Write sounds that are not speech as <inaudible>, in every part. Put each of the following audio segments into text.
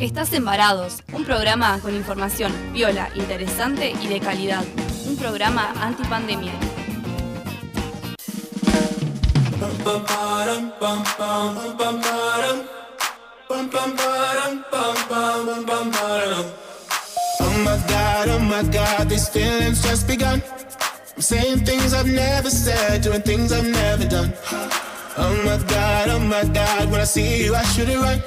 Estás Embarados, un programa con información viola, interesante y de calidad. Un programa antipandemia. Oh my god, oh my god, these feelings just begun. I'm saying things I've never said, doing things I've never done. Oh my god, oh my god, when I see you, I should it right.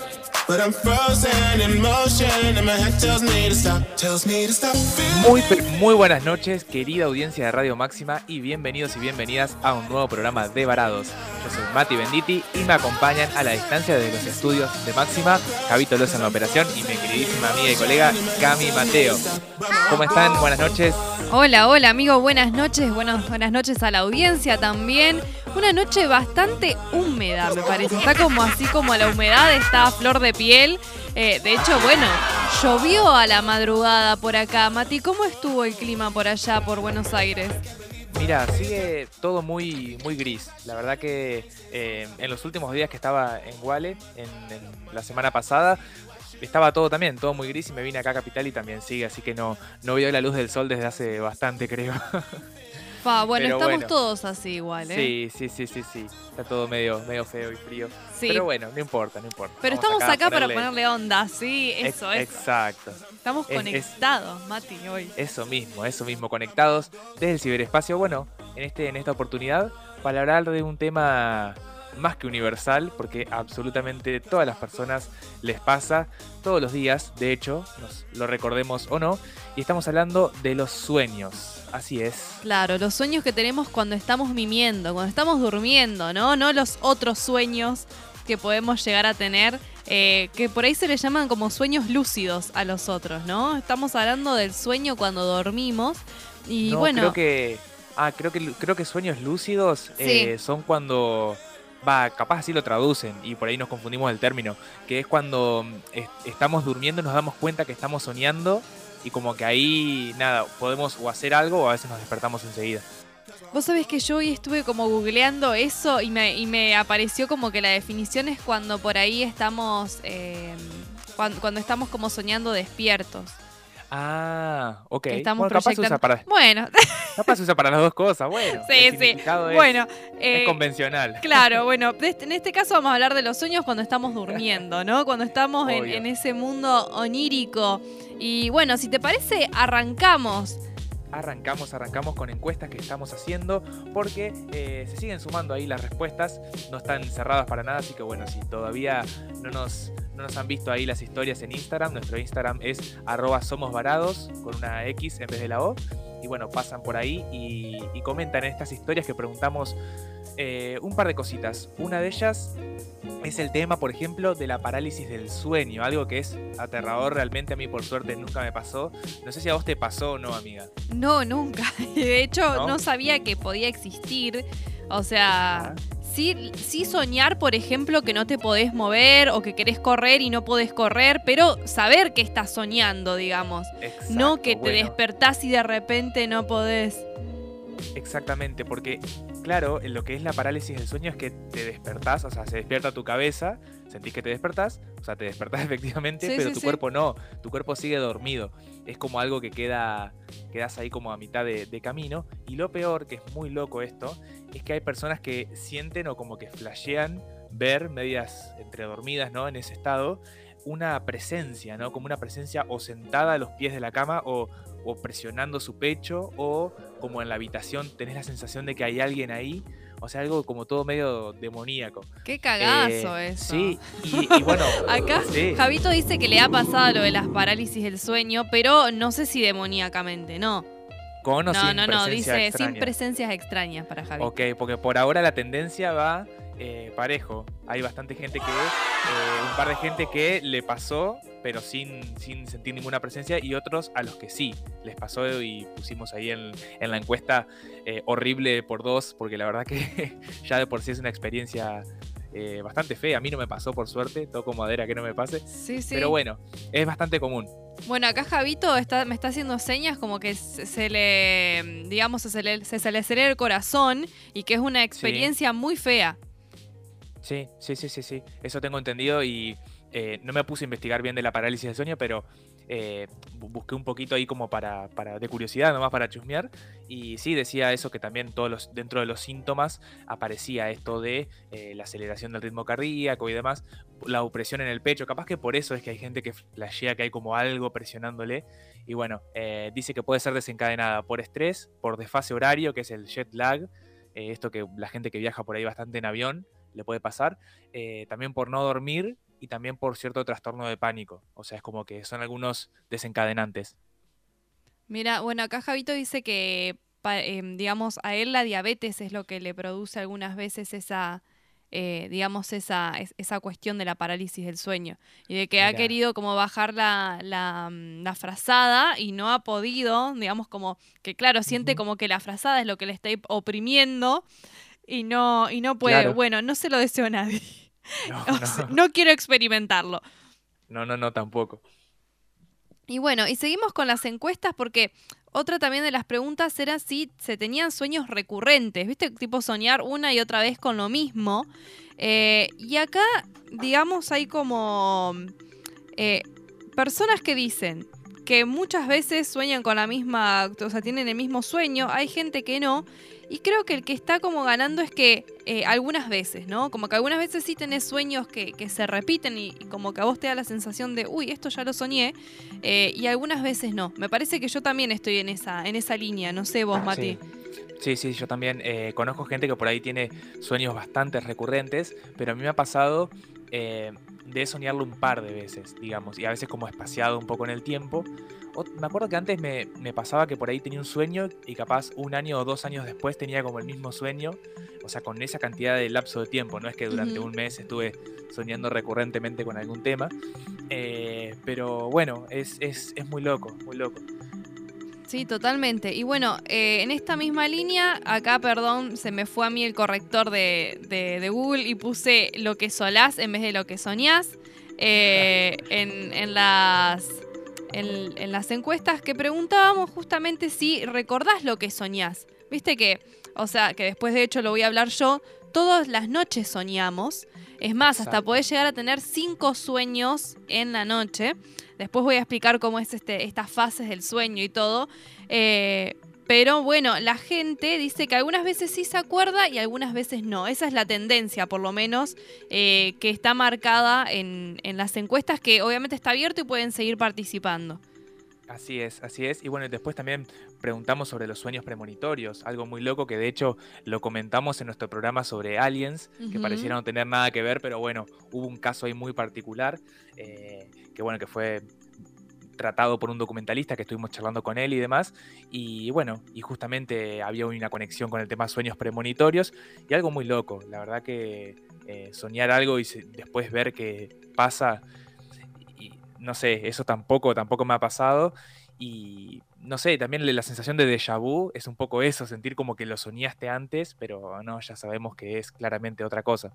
Muy, muy buenas noches, querida audiencia de Radio Máxima, y bienvenidos y bienvenidas a un nuevo programa de Varados. Yo soy Mati Benditi y me acompañan a la distancia desde los estudios de Máxima, Javito Loza en la operación y mi queridísima amiga y colega Cami Mateo. ¿Cómo están? Buenas noches. Hola, hola amigo, buenas noches, buenas, buenas noches a la audiencia también. Una noche bastante húmeda, me parece. Está como así como la humedad está a flor de piel. Eh, de hecho, bueno, llovió a la madrugada por acá. Mati, ¿cómo estuvo el clima por allá, por Buenos Aires? Mira, sigue todo muy, muy gris. La verdad que eh, en los últimos días que estaba en en, en la semana pasada, estaba todo también, todo muy gris y me vine acá a Capital y también sigue, así que no, no veo la luz del sol desde hace bastante, creo. Pa, bueno, Pero estamos bueno. todos así igual, ¿eh? Sí, sí, sí, sí, sí. Está todo medio, medio feo y frío. Sí. Pero bueno, no importa, no importa. Pero Vamos estamos acá, para ponerle onda, sí, eso, eso. Exacto. Estamos Es- es- conectados, Mati, hoy. Eso mismo, eso mismo, conectados desde el ciberespacio. Bueno, en, este, en esta oportunidad, para hablar de un tema más que universal, porque absolutamente todas las personas les pasa todos los días, de hecho, nos lo recordemos o no, y estamos hablando de los sueños. Así es. Claro, los sueños que tenemos cuando estamos mimiendo, cuando estamos durmiendo, ¿no? No los otros sueños que podemos llegar a tener, eh, que por ahí se le llaman como sueños lúcidos a los otros, ¿no? Estamos hablando del sueño cuando dormimos y no, bueno, creo que. Ah, creo que creo que sueños lúcidos eh, son cuando. Va, capaz así lo traducen y por ahí nos confundimos el término. Que es cuando mm, es- estamos durmiendo y nos damos cuenta que estamos soñando y como que ahí, nada, podemos o hacer algo o a veces nos despertamos enseguida. vos sabés que yo hoy estuve como googleando eso y me, y me apareció como que la definición es cuando por ahí estamos, eh, cuan- cuando, estamos como soñando despiertos. Ah, ok. que estamos bueno, capaz usa para, Bueno, <laughs> capaz se usa para las dos cosas. Bueno, sí, el sí. es- Bueno, es eh, convencional. Claro, <laughs> bueno, este- en este caso vamos a hablar de los sueños cuando estamos durmiendo, ¿no? Cuando estamos en ese mundo onírico. Y bueno, si te parece, arrancamos. Arrancamos, arrancamos con encuestas que estamos haciendo porque eh, se siguen sumando ahí las respuestas, no están cerradas para nada, así que bueno, si todavía no nos, no nos han visto ahí las historias en Instagram, nuestro Instagram es arroba somosvarados con una X en vez de la O. Y bueno, pasan por ahí y, y comentan en estas historias que preguntamos eh, un par de cositas. Una de ellas es el tema, por ejemplo, de la parálisis del sueño, algo que es aterrador realmente a mí por suerte nunca me pasó. No sé si a vos te pasó o no, amiga. No, nunca. <laughs> De hecho, ¿No? no, sabía que podía existir. O sea, sí, sí soñar, por ejemplo, que no te podés mover o que querés correr y no podés correr, pero saber que estás soñando, digamos. no Exacto, que te bueno, despertás y de repente no podés. Exactamente, porque claro, en lo que es la parálisis del sueño es que te despertás, o sea, se despierta tu cabeza, sentís que te despertás, o sea, te despertás <laughs> efectivamente, Sí, pero sí, tu sí. cuerpo no, tu cuerpo sigue dormido. Es como algo que queda, quedas ahí como a mitad de, de camino. Y lo peor, que es muy loco esto, es que hay personas que sienten o como que flashean ver medias entre dormidas, ¿no? En ese estado, una presencia, ¿no? Como una presencia o sentada a los pies de la cama o, o presionando su pecho o como en la habitación tenés la sensación de que hay alguien ahí. O sea, algo como todo medio demoníaco. Qué cagazo Eh, eso. Sí, y, y bueno. <laughs> Acá sí. Javito dice que le ha pasado lo de las parálisis del sueño, pero no sé si demoníacamente, no. Con o no, sin no, no, dice extraña. sin presencias extrañas para Javito. Ok, porque por ahora la tendencia va eh, parejo. Hay bastante gente que, eh, un par de gente que le pasó, pero sin, sin sentir ninguna presencia, y otros a los que sí les pasó y pusimos ahí en, en la encuesta eh, horrible por dos, porque la verdad que <laughs> ya de por sí es una experiencia eh, bastante fea. A mí no me pasó, por suerte, toco madera que no me pase. Sí, sí. Pero bueno, es bastante común. Bueno, acá Javito está, me está haciendo señas como que se, se le, digamos, se le, se, se le acelera el corazón y que es una experiencia muy fea. Sí, sí, sí, sí, sí. Eso tengo entendido y eh, no me puse a investigar bien de la parálisis del sueño, pero eh, busqué un poquito ahí como para, para, de curiosidad, nomás para chusmear. Y sí, decía eso que también todos los, dentro de los síntomas aparecía esto de eh, la aceleración del ritmo cardíaco y demás, la opresión en el pecho. Capaz que por eso es que hay gente que flashea que hay como algo presionándole. Y bueno, eh, dice que puede ser desencadenada por estrés, por desfase horario, que es el jet lag. esto que la gente que viaja por ahí bastante en avión le puede pasar. también por no dormir y también por cierto trastorno de pánico. O sea, es como que son algunos desencadenantes. Mira, bueno, acá Javito dice que, em, digamos, a él la diabetes es lo que le produce algunas veces esa, eh, digamos, esa, esa cuestión de la parálisis del sueño. Y de que ha querido como bajar la, la, mm, la, frazada y no ha podido, digamos, como que claro, siente como que la frazada es lo que le está oprimiendo y no, y no puede. Bueno, no se lo deseo a nadie. <laughs> <laughs> No, quiero experimentarlo. No, no, no, tampoco. Y bueno, y seguimos con las encuestas porque otra también de las preguntas era si se tenían sueños recurrentes, ¿viste? Tipo soñar una y otra vez con lo mismo. Eh, y acá, digamos, hay como eh, personas que dicen que muchas veces sueñan con la misma, o sea, tienen el mismo sueño, hay gente que no, y creo que el que está como ganando es que eh, algunas veces, ¿no? Como que algunas veces sí tenés sueños que, se repiten y, como que a vos te da la sensación de, uy, esto ya lo soñé, eh, y algunas veces no. Me parece que yo también estoy en esa, en esa línea, no sé vos, Mati. Sí. Sí, yo también eh, conozco gente que por ahí tiene sueños bastante recurrentes, pero a mí me ha pasado de soñarlo un par de veces, digamos, y a veces como espaciado un poco en el tiempo. me acuerdo que antes me, pasaba que por ahí tenía un sueño y capaz un año o dos años después tenía como el mismo sueño, o sea, con esa cantidad de lapso de tiempo, no es que durante un mes estuve soñando recurrentemente con algún tema, eh, pero bueno, es, es, es muy loco, muy loco. Sí, totalmente. Y bueno, eh, en esta misma línea, acá, perdón, se me fue a mí el corrector de, Google y puse lo que solás en vez de lo que soñás. Eh, en, las, en, las encuestas que preguntábamos justamente si recordás lo que soñás. Viste que, o sea, que después de hecho lo voy a hablar yo, todas las noches soñamos. Es más, hasta podés llegar a tener cinco sueños en la noche. Después voy a explicar cómo es este, estas fases del sueño y todo. Eh, pero bueno, la gente dice que algunas veces sí se acuerda y algunas veces no. Esa es la tendencia, por lo menos, eh, que está marcada en, en, las encuestas, que obviamente está abierto y pueden seguir participando. Así es, así es. Y bueno, después también preguntamos sobre los sueños premonitorios, algo muy loco que de hecho lo comentamos en nuestro programa sobre aliens, que pareciera no tener nada que ver, pero bueno, hubo un caso ahí muy particular, eh, que bueno, que fue tratado por un documentalista que estuvimos charlando con él y demás. Y bueno, y justamente había una conexión con el tema sueños premonitorios y algo muy loco. La verdad que eh, soñar algo y después ver que pasa no sé, eso tampoco, tampoco me ha pasado. Y no sé, también la sensación de déjà vu es un poco eso, sentir como que lo soñaste antes, pero no, ya sabemos que es claramente otra cosa.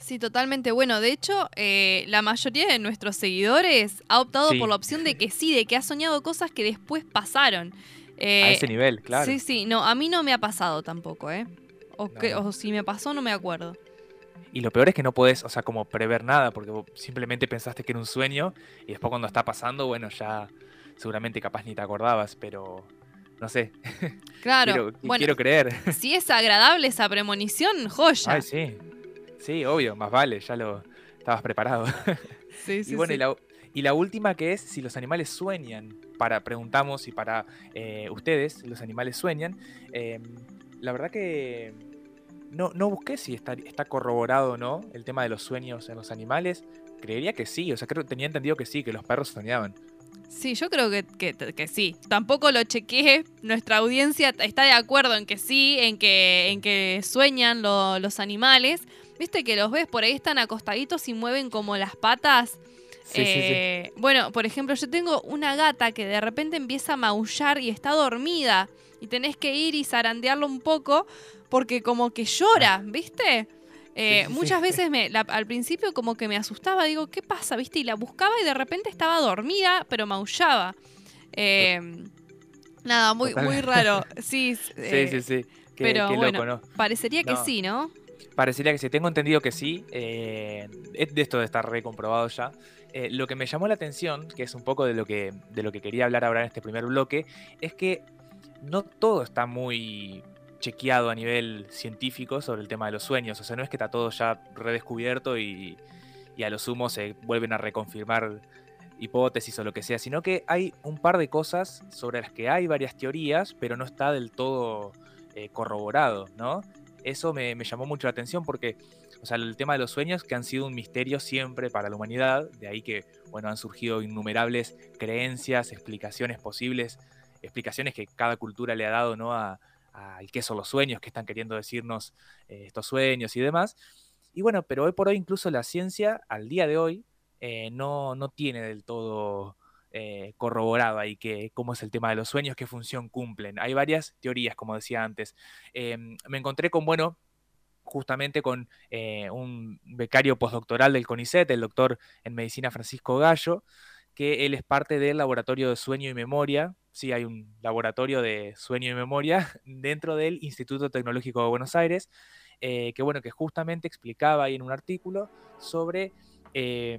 Sí, totalmente. Bueno, de hecho, eh, la mayoría de nuestros seguidores ha optado por la opción de que sí, de que ha soñado cosas que después pasaron. a eh, ese nivel, claro. Sí, sí, no, a mí no me ha pasado tampoco, ¿eh? O, que, o si me pasó, no me acuerdo. Y lo peor es que no podés, o sea, como prever nada, porque simplemente pensaste que era un sueño y después cuando está pasando, bueno, ya seguramente capaz ni te acordabas, pero no sé. <laughs> Claro, quiero, bueno, quiero creer. Si es agradable esa premonición, joya. Ay, sí. Sí, obvio, más vale, ya lo estabas preparado. Sí, <laughs> sí. y bueno, Y, la, y, la, última que es si los animales sueñan. Para, preguntamos y para eh, ustedes, los animales sueñan. Em, la verdad que no, no busqué si está, está corroborado o no el tema de los sueños en los animales. Creería que sí, o sea, creo, tenía entendido que sí, que los perros soñaban. Sí, yo creo que, que, sí. Tampoco lo chequeé. Nuestra audiencia está de acuerdo en que sí, en que, en que sueñan los animales. Viste que los ves por ahí están acostaditos y mueven como las patas. Sí, sí, sí. Eh, bueno, por ejemplo, yo tengo una gata que de repente empieza a maullar y está dormida. Y tenés que ir y zarandearlo un poco porque como que llora, ah. ¿viste? Eh, muchas veces me, al principio como que me asustaba, digo, ¿qué pasa? ¿Viste? Y la buscaba y de repente estaba dormida, pero maullaba. Em, nada, muy, muy raro. <laughs> Sí, sí, sí, sí. pero bueno, parecería que sí, ¿no? Parecería que sí, tengo entendido que sí. eh, esto de estar recomprobado ya. Eh, lo que me llamó la atención, que es un poco de lo que, de lo que quería hablar ahora en este primer bloque, es que no todo está muy chequeado a nivel científico sobre el tema de los sueños. O sea, no es que está todo ya redescubierto y, y a lo sumo se vuelven a reconfirmar hipótesis o lo que sea, sino que hay un par de cosas sobre las que hay varias teorías, pero no está del todo eh, corroborado, ¿no? Eso me, llamó mucho la atención porque, o sea, el tema de los sueños que han sido un misterio siempre para la humanidad, de ahí que, bueno, han surgido innumerables creencias, explicaciones posibles, explicaciones que cada cultura le ha dado, ¿no? A, a qué son los sueños, qué están queriendo decirnos eh, estos sueños y demás. Y bueno, pero hoy por hoy incluso la ciencia, al día de hoy, eh, no, no tiene del todo eh, corroborado ahí que, cómo es el tema de los sueños, qué función cumplen. Hay varias teorías, como decía antes. Eh, me encontré con, bueno, justamente con eh, un becario postdoctoral del CONICET, el doctor en medicina Francisco Gallo, que él es parte del laboratorio de sueño y memoria. Sí, hay un laboratorio de sueño y memoria <laughs> dentro del Instituto Tecnológico de Buenos Aires, eh, que bueno, que justamente explicaba ahí en un artículo sobre eh,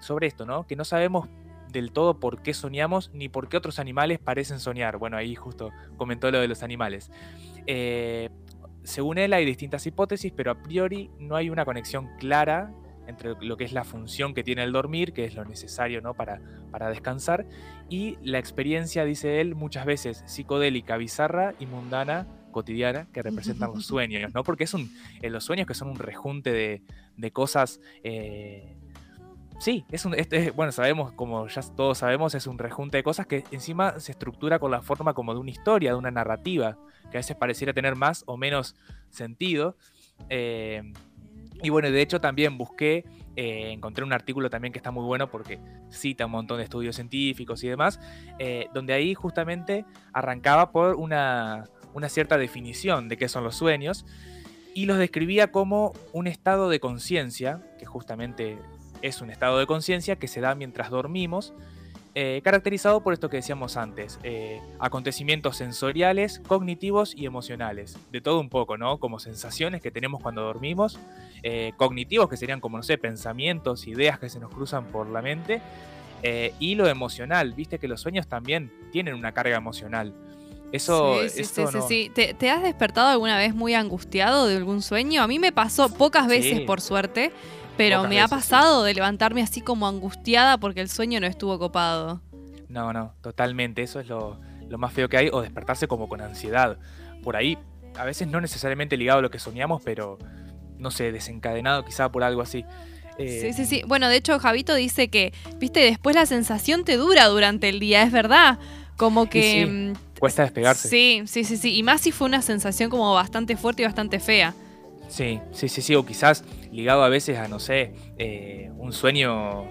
sobre esto, ¿no? Que no sabemos del todo por qué soñamos ni por qué otros animales parecen soñar. Bueno, ahí justo comentó lo de los animales. Eh, según él hay distintas hipótesis, pero a priori no hay una conexión clara entre lo que es la función que tiene el dormir, que es lo necesario ¿no? para, para descansar, y la experiencia, dice él, muchas veces psicodélica, bizarra y mundana cotidiana que representan los <laughs> sueños, ¿no? Porque es un, eh, los sueños que son un rejunte de, de cosas eh, Sí, es un, este, es- bueno, sabemos, como ya todos sabemos, es un rejunte de cosas que encima se estructura con la forma como de una historia, de una narrativa, que a veces pareciera tener más o menos sentido. Eh, y bueno, de hecho también busqué, eh, encontré un artículo también que está muy bueno porque cita un montón de estudios científicos y demás, eh, donde ahí justamente arrancaba por una, una cierta definición de qué son los sueños y los describía como un estado de conciencia, que justamente es un estado de conciencia que se da mientras dormimos, eh, caracterizado por esto que decíamos antes, eh, acontecimientos sensoriales, cognitivos y emocionales, de todo un poco, ¿no? Como sensaciones que tenemos cuando dormimos, eh, cognitivos que serían como, no sé, pensamientos, ideas que se nos cruzan por la mente, y lo emocional, viste que los sueños también tienen una carga emocional. Eso, sí, sí, esto sí, sí, no- sí. ¿Te, te has despertado alguna vez muy angustiado de algún sueño? A mí me pasó pocas veces, Sí. por suerte, pero me ha sí. pasado de levantarme así como angustiada porque el sueño no estuvo copado. No, no, totalmente. Eso es lo, lo más feo que hay. O despertarse como con ansiedad. Por ahí, a veces no necesariamente ligado a lo que soñamos, pero no sé, desencadenado quizá por algo así. Eh, Sí, sí, sí. Bueno, de hecho, Javito dice que, viste, después la sensación te dura durante el día, es verdad. Como que. sí, mm, Cuesta despegarse. Sí, sí, sí, sí. Y más si fue una sensación como bastante fuerte y bastante fea. Sí, sí, sí, sí. O quizás ligado a veces a, no sé, eh, un sueño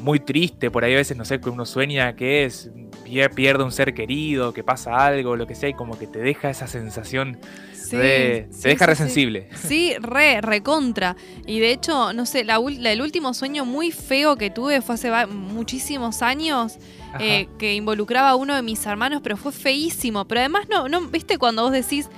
muy triste. Por ahí a veces, no sé, que uno sueña que es pier- pierde un ser querido, que pasa algo, lo que sea, y como que te deja esa sensación Sí, de- sí, te deja sí, re sí. sensible. Sí, re, recontra. Y de hecho, no sé, la la- el último sueño muy feo que tuve fue hace muchísimos años, eh, que involucraba a uno de mis hermanos, pero fue feísimo. Pero además, no, no, viste cuando vos decís.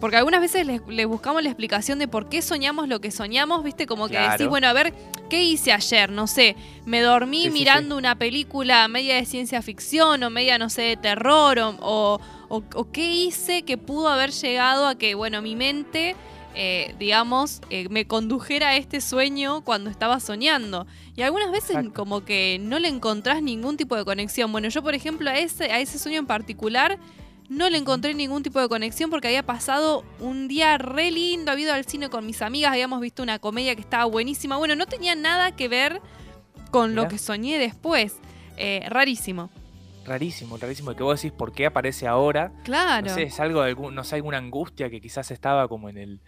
Porque algunas veces les, les buscamos la explicación de por qué soñamos lo que soñamos, viste, como que decís, bueno, a ver, ¿qué hice ayer? No sé, me dormí Sí, sí, mirando una película media de ciencia ficción o media, no sé, de terror o, o, o- o qué hice que pudo haber llegado a que, bueno, mi mente, eh, digamos, eh, me condujera a este sueño cuando estaba soñando. Y algunas veces Exacto. como que no le encontrás ningún tipo de conexión. Bueno, yo, por ejemplo, a ese, a ese sueño en particular no le encontré ningún tipo de conexión porque había pasado un día re lindo, había ido al cine con mis amigas, habíamos visto una comedia que estaba buenísima. Bueno, no tenía nada que ver con lo que soñé después. Eh, rarísimo. Rarísimo, rarísimo. Que vos decís por qué aparece ahora. Claro. No sé, es algo, de algún- no sé, alguna angustia que quizás estaba como en el,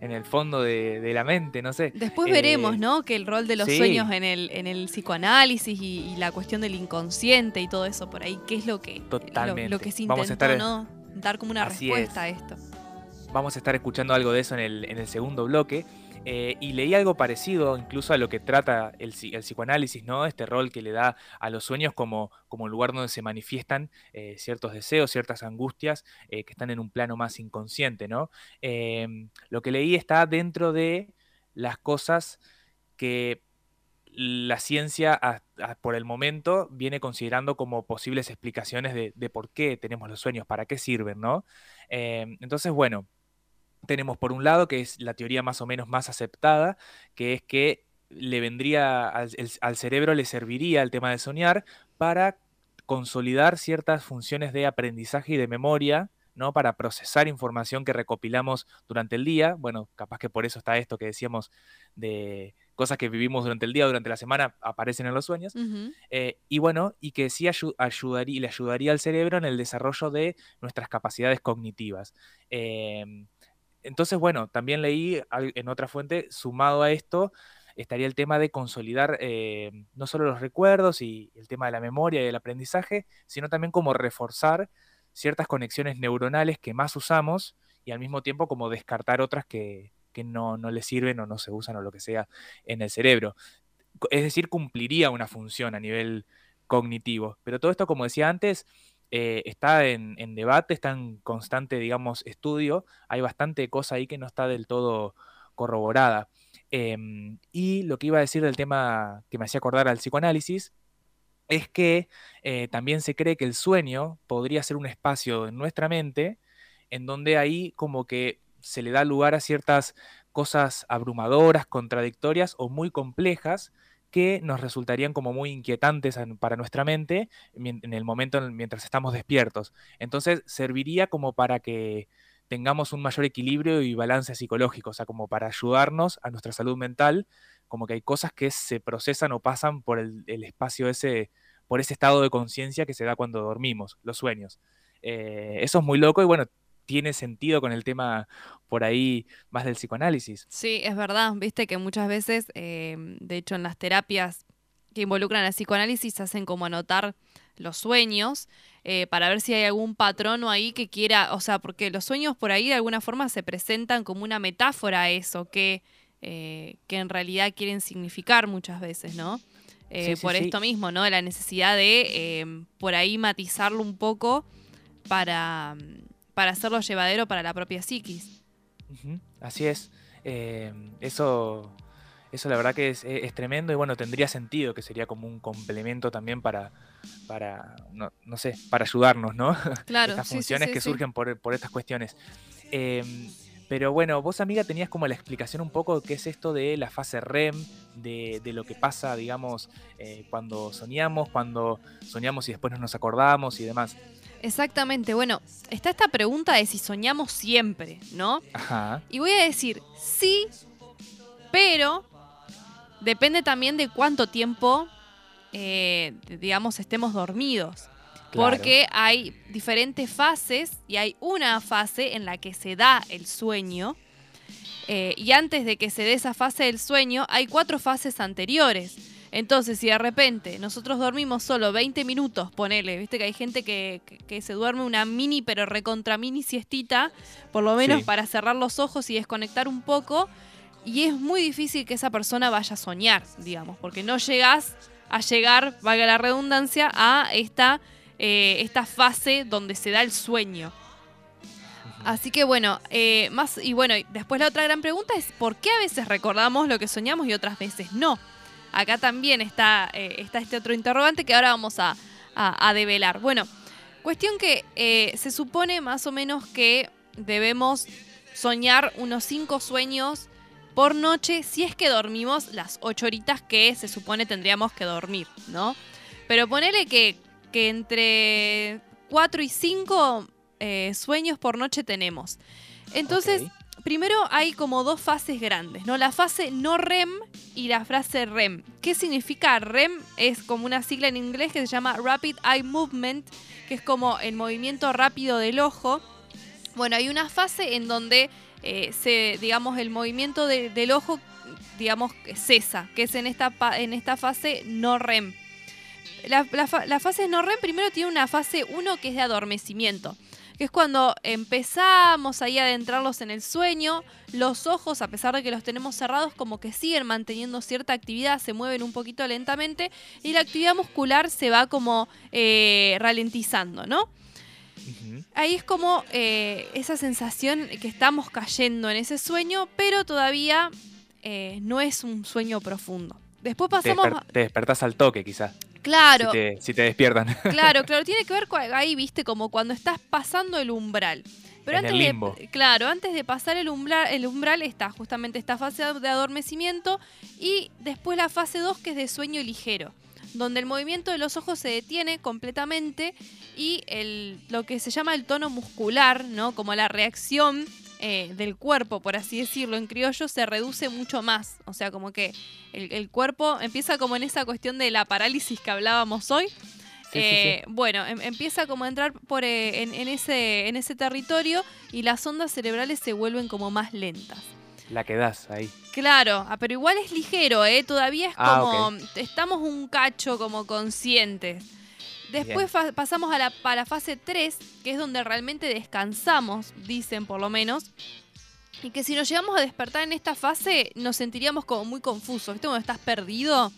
en el fondo de, de la mente, no sé. Después Eh, veremos, ¿no? Que el rol de los sí. sueños en el, en el psicoanálisis y, y la cuestión del inconsciente y todo eso por ahí, qué es lo que, lo- Lo, Totalmente. que se Vamos a intentó, estar- ¿no? Dar como una respuesta a esto. Vamos a estar escuchando algo de eso en el, en el segundo bloque. Eh, y leí algo parecido incluso a lo que trata el, psicoanálisis, ¿no? Este rol que le da a los sueños como, como lugar donde se manifiestan eh, ciertos deseos, ciertas angustias que están en un plano más inconsciente, ¿no? Em, lo que leí está dentro de las cosas que la ciencia por el momento viene considerando como posibles explicaciones de, por qué tenemos los sueños, para qué sirven, ¿no? Em, entonces, bueno, tenemos por un lado, que es la teoría más o menos más aceptada, que es que le vendría al, al cerebro, le serviría el tema de soñar para consolidar ciertas funciones de aprendizaje y de memoria ¿no? Para procesar información que recopilamos durante el día. Bueno, capaz que por eso está esto que decíamos de cosas que vivimos durante el día, durante la semana, aparecen en los sueños. Eh, y bueno, y que sí ayudaría, le ayudaría al cerebro en el desarrollo de nuestras capacidades cognitivas. Em, entonces, bueno, también leí en otra fuente, sumado a esto, estaría el tema de consolidar eh, no solo los recuerdos y el tema de la memoria y el aprendizaje, sino también como reforzar ciertas conexiones neuronales que más usamos y al mismo tiempo como descartar otras que, no, no le sirven o no se usan o lo que sea en el cerebro. Es decir, cumpliría una función a nivel cognitivo. Pero todo esto, como decía antes, eh, está en, debate, está en constante, digamos, estudio. Hay bastante cosa ahí que no está del todo corroborada. Em, y lo que iba a decir del tema que me hacía acordar al psicoanálisis es que eh, también se cree que el sueño podría ser un espacio en nuestra mente en donde ahí como que se le da lugar a ciertas cosas abrumadoras, contradictorias o muy complejas que nos resultarían como muy inquietantes para nuestra mente en el momento mientras estamos despiertos. Entonces serviría como para que tengamos un mayor equilibrio y balance psicológico, o sea, como para ayudarnos a nuestra salud mental como que hay cosas que se procesan o pasan por el, espacio ese, por ese estado de conciencia que se da cuando dormimos, los sueños. Eh, eso es muy loco y bueno, tiene sentido con el tema por ahí más del psicoanálisis. Sí, es verdad, viste que muchas veces, eh, de hecho en las terapias que involucran el psicoanálisis hacen como anotar los sueños eh, para ver si hay algún patrono ahí que quiera, o sea, porque los sueños por ahí de alguna forma se presentan como una metáfora a eso, que eh, que en realidad quieren significar muchas veces, ¿no? Eh, por esto mismo, ¿no? La necesidad de eh, por ahí matizarlo un poco para, para hacerlo llevadero para la propia psiquis. Así es. eso, eso la verdad que es, tremendo y bueno, tendría sentido que sería como un complemento también para, para no, sé, para ayudarnos, ¿no? <laughs> Claro. estas funciones que surgen por, por, estas cuestiones. Pero bueno, vos amiga tenías como la explicación un poco de qué es esto de la fase REM, de, lo que pasa, digamos, eh, cuando soñamos, cuando soñamos y después no nos acordamos y demás. Exactamente, bueno, está esta pregunta de si soñamos siempre, ¿no? Ajá. Y voy a decir sí, pero depende también de cuánto tiempo, eh, digamos, estemos dormidos. Porque hay diferentes fases y hay una fase en la que se da el sueño. Eh, y antes de que se dé esa fase del sueño, hay cuatro fases anteriores. Entonces, si de repente nosotros dormimos solo 20 minutos, ponele, viste que hay gente que, se duerme una mini, pero recontra mini siestita, por lo menos para cerrar los ojos y desconectar un poco, y es muy difícil que esa persona vaya a soñar, digamos, porque no llegas a llegar, valga la redundancia, a esta eh, esta fase donde se da el sueño. Así que bueno, eh, más y bueno, después la otra gran pregunta es ¿por qué a veces recordamos lo que soñamos y otras veces no? Acá también está, eh, está este otro interrogante que ahora vamos a, develar. Bueno, cuestión que se supone más o menos que debemos soñar unos 5 sueños por noche si es que dormimos las 8 horitas que se supone tendríamos que dormir, ¿no? Pero ponele que que entre 4 y 5 eh, sueños por noche tenemos. Entonces, primero hay como dos fases grandes, ¿no? La fase no REM y la frase REM. ¿Qué significa REM? Es como una sigla en inglés que se llama Rapid Eye Movement, que es como el movimiento rápido del ojo. Bueno, hay una fase en donde eh, se, digamos, el movimiento del ojo, digamos, cesa, que es en esta, en esta fase no REM. La, fase no REM primero tiene una fase 1 que es de adormecimiento. Que es cuando empezamos ahí a adentrarlos en el sueño, los ojos, a pesar de que los tenemos cerrados, como que siguen manteniendo cierta actividad, se mueven un poquito lentamente y la actividad muscular se va como eh, ralentizando, ¿no? Ahí es como eh, esa sensación que estamos cayendo en ese sueño, pero todavía eh, no es un sueño profundo. Después pasamos... Te, desper- te despertás al toque, quizás. Claro, Si te, si te despiertan. claro, <laughs> claro. Tiene que ver con ahí, viste, como cuando estás pasando el umbral. Pero En antes el de, limbo. claro, antes de pasar el umbral, el umbral está justamente esta fase de adormecimiento y después la fase 2 que es de sueño ligero, donde el movimiento de los ojos se detiene completamente y el, lo que se llama el tono muscular, ¿no? Como la reacción eh, del cuerpo, por así decirlo, en criollo, se reduce mucho más. O sea, como que el, el cuerpo empieza como en esa cuestión de la parálisis que hablábamos hoy. Sí, sí, Eh, Bueno, em- empieza como a entrar por, eh, en, en ese, en ese territorio y las ondas cerebrales se vuelven como más lentas. La quedás ahí. Claro, ah, pero igual es ligero, ¿eh? Todavía es Ah, como. Estamos un cacho como conscientes. Después fa- pasamos a la, a la fase 3, que es donde realmente descansamos, dicen por lo menos. Y que si nos llegamos a despertar en esta fase, nos sentiríamos como muy confusos. ¿Viste? Cuando estás perdido,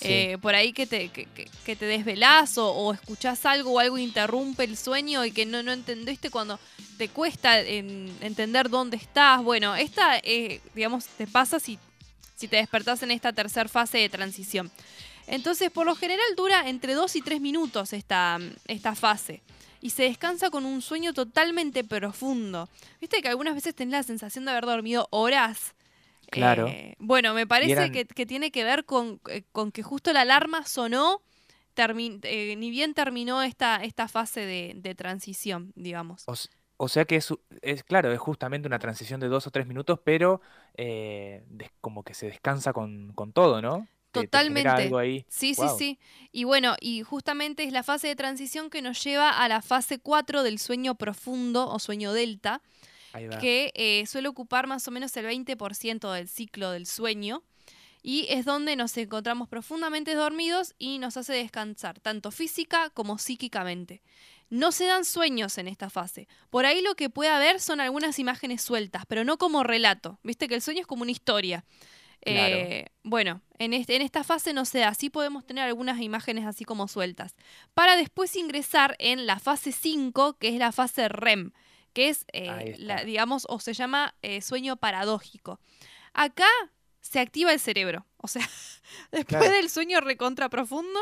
Sí. eh, por ahí que te, que, que- que te desvelás o, o escuchás algo o algo interrumpe el sueño y que no, no entendiste cuando te cuesta en- entender dónde estás. Bueno, esta, eh, digamos, te pasa si, si te despertás en esta tercera fase de transición. Entonces, por lo general dura entre 2 y 3 minutos esta, esta fase. Y se descansa con un sueño totalmente profundo. Viste que algunas veces tenés la sensación de haber dormido horas. Claro. Eh, bueno, me parece eran- que, que tiene que ver con, eh, con que justo la alarma sonó, eh, ni bien terminó esta, esta fase de, de transición, digamos. O, sea que es, es, claro, es justamente una transición de dos o tres minutos, pero eh, des- como que se descansa con, con todo, ¿no? Te Totalmente. algo ahí. Sí, sí, sí. Y bueno, y justamente es la fase de transición que nos lleva a la fase 4 del sueño profundo o sueño delta, que eh, suele ocupar más o menos el 20% del ciclo del sueño. Y es donde nos encontramos profundamente dormidos y nos hace descansar, tanto física como psíquicamente. No se dan sueños en esta fase. Por ahí lo que puede haber son algunas imágenes sueltas, pero no como relato. Viste que el sueño es como una historia. Claro. Eh, bueno, en, este, en esta fase no se da, sí podemos tener algunas imágenes así como sueltas. Para después ingresar en la fase 5, que es la fase REM, que es, eh, la- digamos, o se llama eh, sueño paradójico. Acá se activa el cerebro. O sea, <laughs> después Claro. del sueño recontra profundo,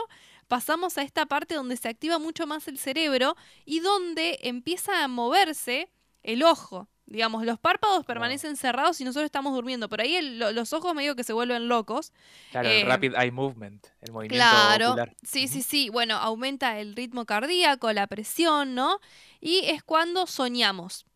pasamos a esta parte donde se activa mucho más el cerebro y donde empieza a moverse el ojo. Digamos, los párpados permanecen cerrados y nosotros estamos durmiendo. Por ahí el- los ojos medio que se vuelven locos. Claro, eh, el rapid eye movement, el movimiento Claro, ocular. sí, sí, sí. Bueno, aumenta el ritmo cardíaco, la presión, ¿no? Y es cuando soñamos.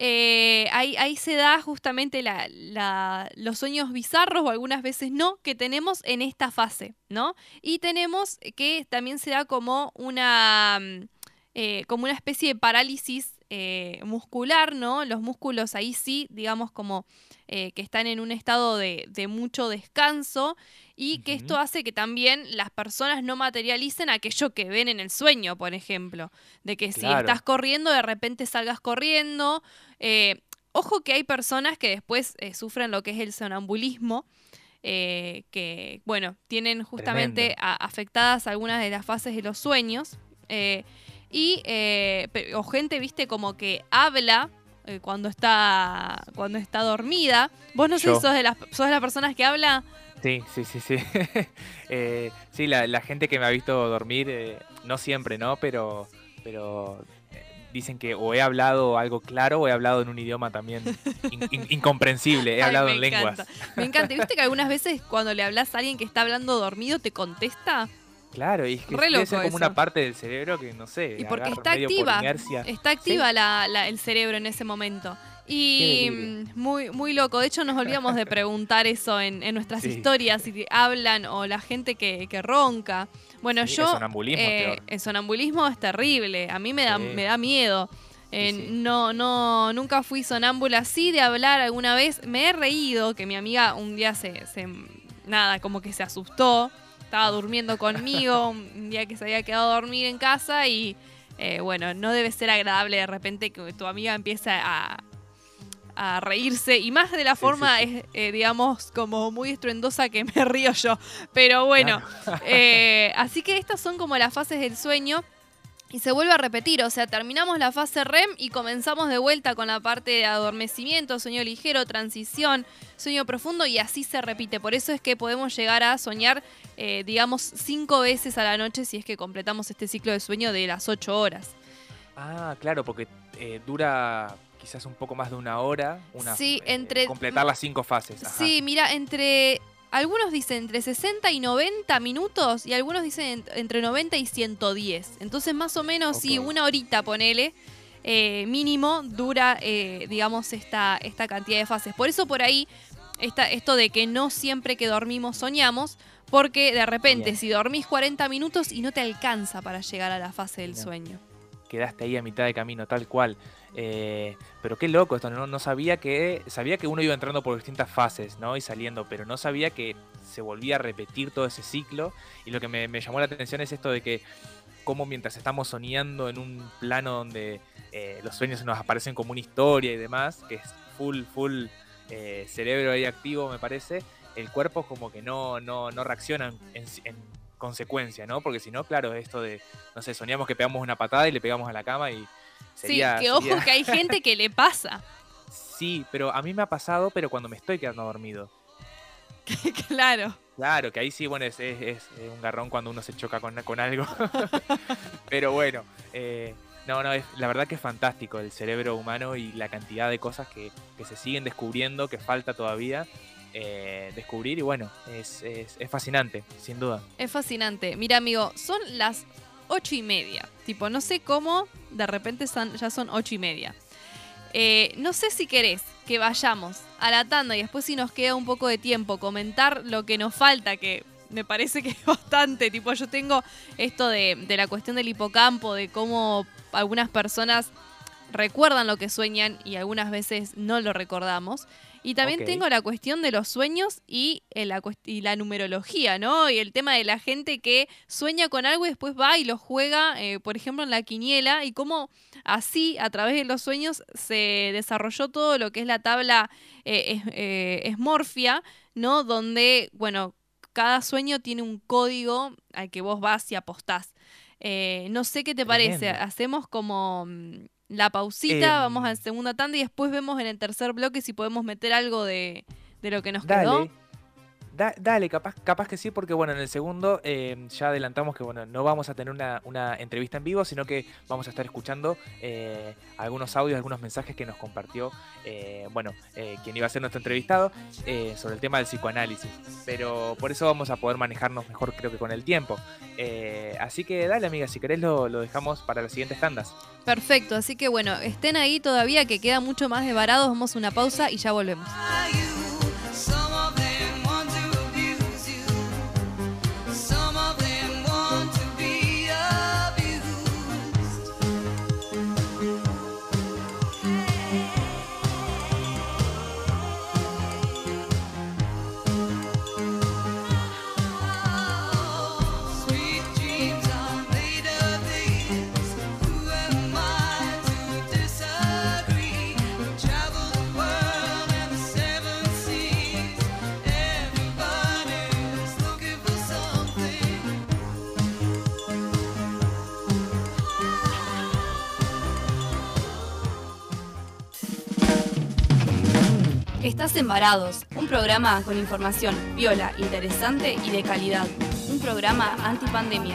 Eh, ahí, ahí se da justamente la- la- los sueños bizarros o algunas veces no que tenemos en esta fase, ¿no? Y tenemos que también se da como una, mm, eh, como una especie de parálisis eh, muscular, ¿no? Los músculos ahí sí, digamos como eh, que están en un estado de, de mucho descanso y que esto hace que también las personas no materialicen aquello que ven en el sueño, por ejemplo. De que si estás corriendo, de repente salgas corriendo. Eh, ojo que hay personas que después sufren lo que es el sonambulismo. que, bueno, tienen justamente a- afectadas algunas de las fases de los sueños. Y, eh, o gente, viste, como que habla eh, cuando está cuando está dormida. Vos no sé si sos de las sos de las personas que habla. Sí, sí, sí, sí. <laughs> Eh, sí, la, la gente que me ha visto dormir, eh, no siempre, ¿no? Pero, pero eh, dicen que o he hablado algo claro o he hablado en un idioma también <laughs> in- in- incomprensible. He Ay, hablado en lenguas. Me encanta. ¿Viste que algunas veces cuando le hablas a alguien que está hablando dormido te contesta? Claro, y es que debe ser como eso. una parte del cerebro que no sé. Y porque está por activa. Está activa la- la- el cerebro en ese momento. Y mm, muy, muy loco. De hecho, nos olvidamos de preguntar eso en, en nuestras <laughs> Sí. historias, si hablan o la gente que, que ronca. Bueno, Sí, yo. el sonambulismo es eh, el sonambulismo es terrible. A mí me da, me da miedo. Eh, sí. No, no, nunca fui sonámbula. Sí de hablar alguna vez. Me he reído que mi amiga un día se, se nada, como que se asustó. Estaba durmiendo conmigo un día que se había quedado a dormir en casa y eh, bueno, no debe ser agradable de repente que tu amiga empiece a, a reírse y más de la forma, Es, eh, digamos, como muy estruendosa que me <laughs> río yo. Pero bueno, eh, así que estas son como las fases del sueño. Y se vuelve a repetir, o sea, terminamos la fase REM y comenzamos de vuelta con la parte de adormecimiento, sueño ligero, transición, sueño profundo y así se repite. Por eso es que podemos llegar a soñar, eh, digamos, cinco veces a la noche si es que completamos este ciclo de sueño de las ocho horas. Ah, claro, porque dura quizás un poco más de una hora, una, sí, eh, entre, completar las cinco fases. Sí, mira, entre algunos dicen entre 60 y 90 minutos y algunos dicen entre 90 y 110. Entonces, más o menos, si una horita, ponele, eh, mínimo, dura, eh, digamos, esta, esta cantidad de fases. Por eso, por ahí, está esto de que no siempre que dormimos soñamos, porque de repente, si dormís 40 minutos y no te alcanza para llegar a la fase del sueño. Quedaste ahí a mitad de camino, tal cual. Eh, pero qué loco esto, ¿no? no sabía que. Sabía que uno iba entrando por distintas fases, ¿no? Y saliendo, pero no sabía que se volvía a repetir todo ese ciclo. Y lo que me, llamó la atención es esto de que, como mientras estamos soñando en un plano donde eh, los sueños nos aparecen como una historia y demás, que es full, full eh, cerebro ahí activo, me parece, el cuerpo como que no, no, no reacciona en, en consecuencia, ¿no? Porque si no, claro, esto de, no sé, soñamos que pegamos una patada y le pegamos a la cama y sí, que ojo que hay gente que le pasa. <laughs> Sí, pero a mí me ha pasado, pero cuando me estoy quedando dormido. <laughs> claro. Claro, que ahí sí, bueno, es, un garrón cuando uno se choca con, con algo. <laughs> pero bueno, eh, no, no, es, la verdad que es fantástico el cerebro humano y la cantidad de cosas que, se siguen descubriendo, que falta todavía. Eh, descubrir y bueno, es, es, fascinante, sin duda. Es fascinante. Mira, amigo, son las ocho y media. Tipo, no sé cómo, de repente ya son ocho y media. Eh, no sé si querés que vayamos a la tanda y después si nos queda un poco de tiempo comentar lo que nos falta, que me parece que es <laughs> bastante. Tipo, yo tengo esto de, de la cuestión del hipocampo, de cómo algunas personas recuerdan lo que sueñan y algunas veces no lo recordamos. Y también tengo la cuestión de los sueños y, eh, la, y la numerología, ¿no? Y el tema de la gente que sueña con algo y después va y lo juega, eh, por ejemplo, en la quiniela, y cómo así, a través de los sueños, se desarrolló todo lo que es la tabla eh, esmorfia, ¿no? Donde, bueno, cada sueño tiene un código al que vos vas y apostás. no sé qué te parece, hacemos como mm, la pausita, vamos a la em, segunda tanda y después vemos en el tercer bloque si podemos meter algo de, de lo que nos quedó dale, capaz, capaz que sí, porque bueno, en el segundo eh, ya adelantamos que bueno, no vamos a tener una, entrevista en vivo, sino que vamos a estar escuchando eh, algunos audios, algunos mensajes que nos compartió, eh, bueno, quien iba a ser nuestro entrevistado sobre el tema del psicoanálisis. Pero por eso vamos a poder manejarnos mejor, creo que con el tiempo. así que dale, amiga, si querés lo, lo dejamos para las siguientes tandas. Perfecto, así que bueno, estén ahí todavía que queda mucho más de varados, vamos a una pausa y ya volvemos. Estás Embarados, un programa con información viola, interesante y de calidad. Un programa antipandemia.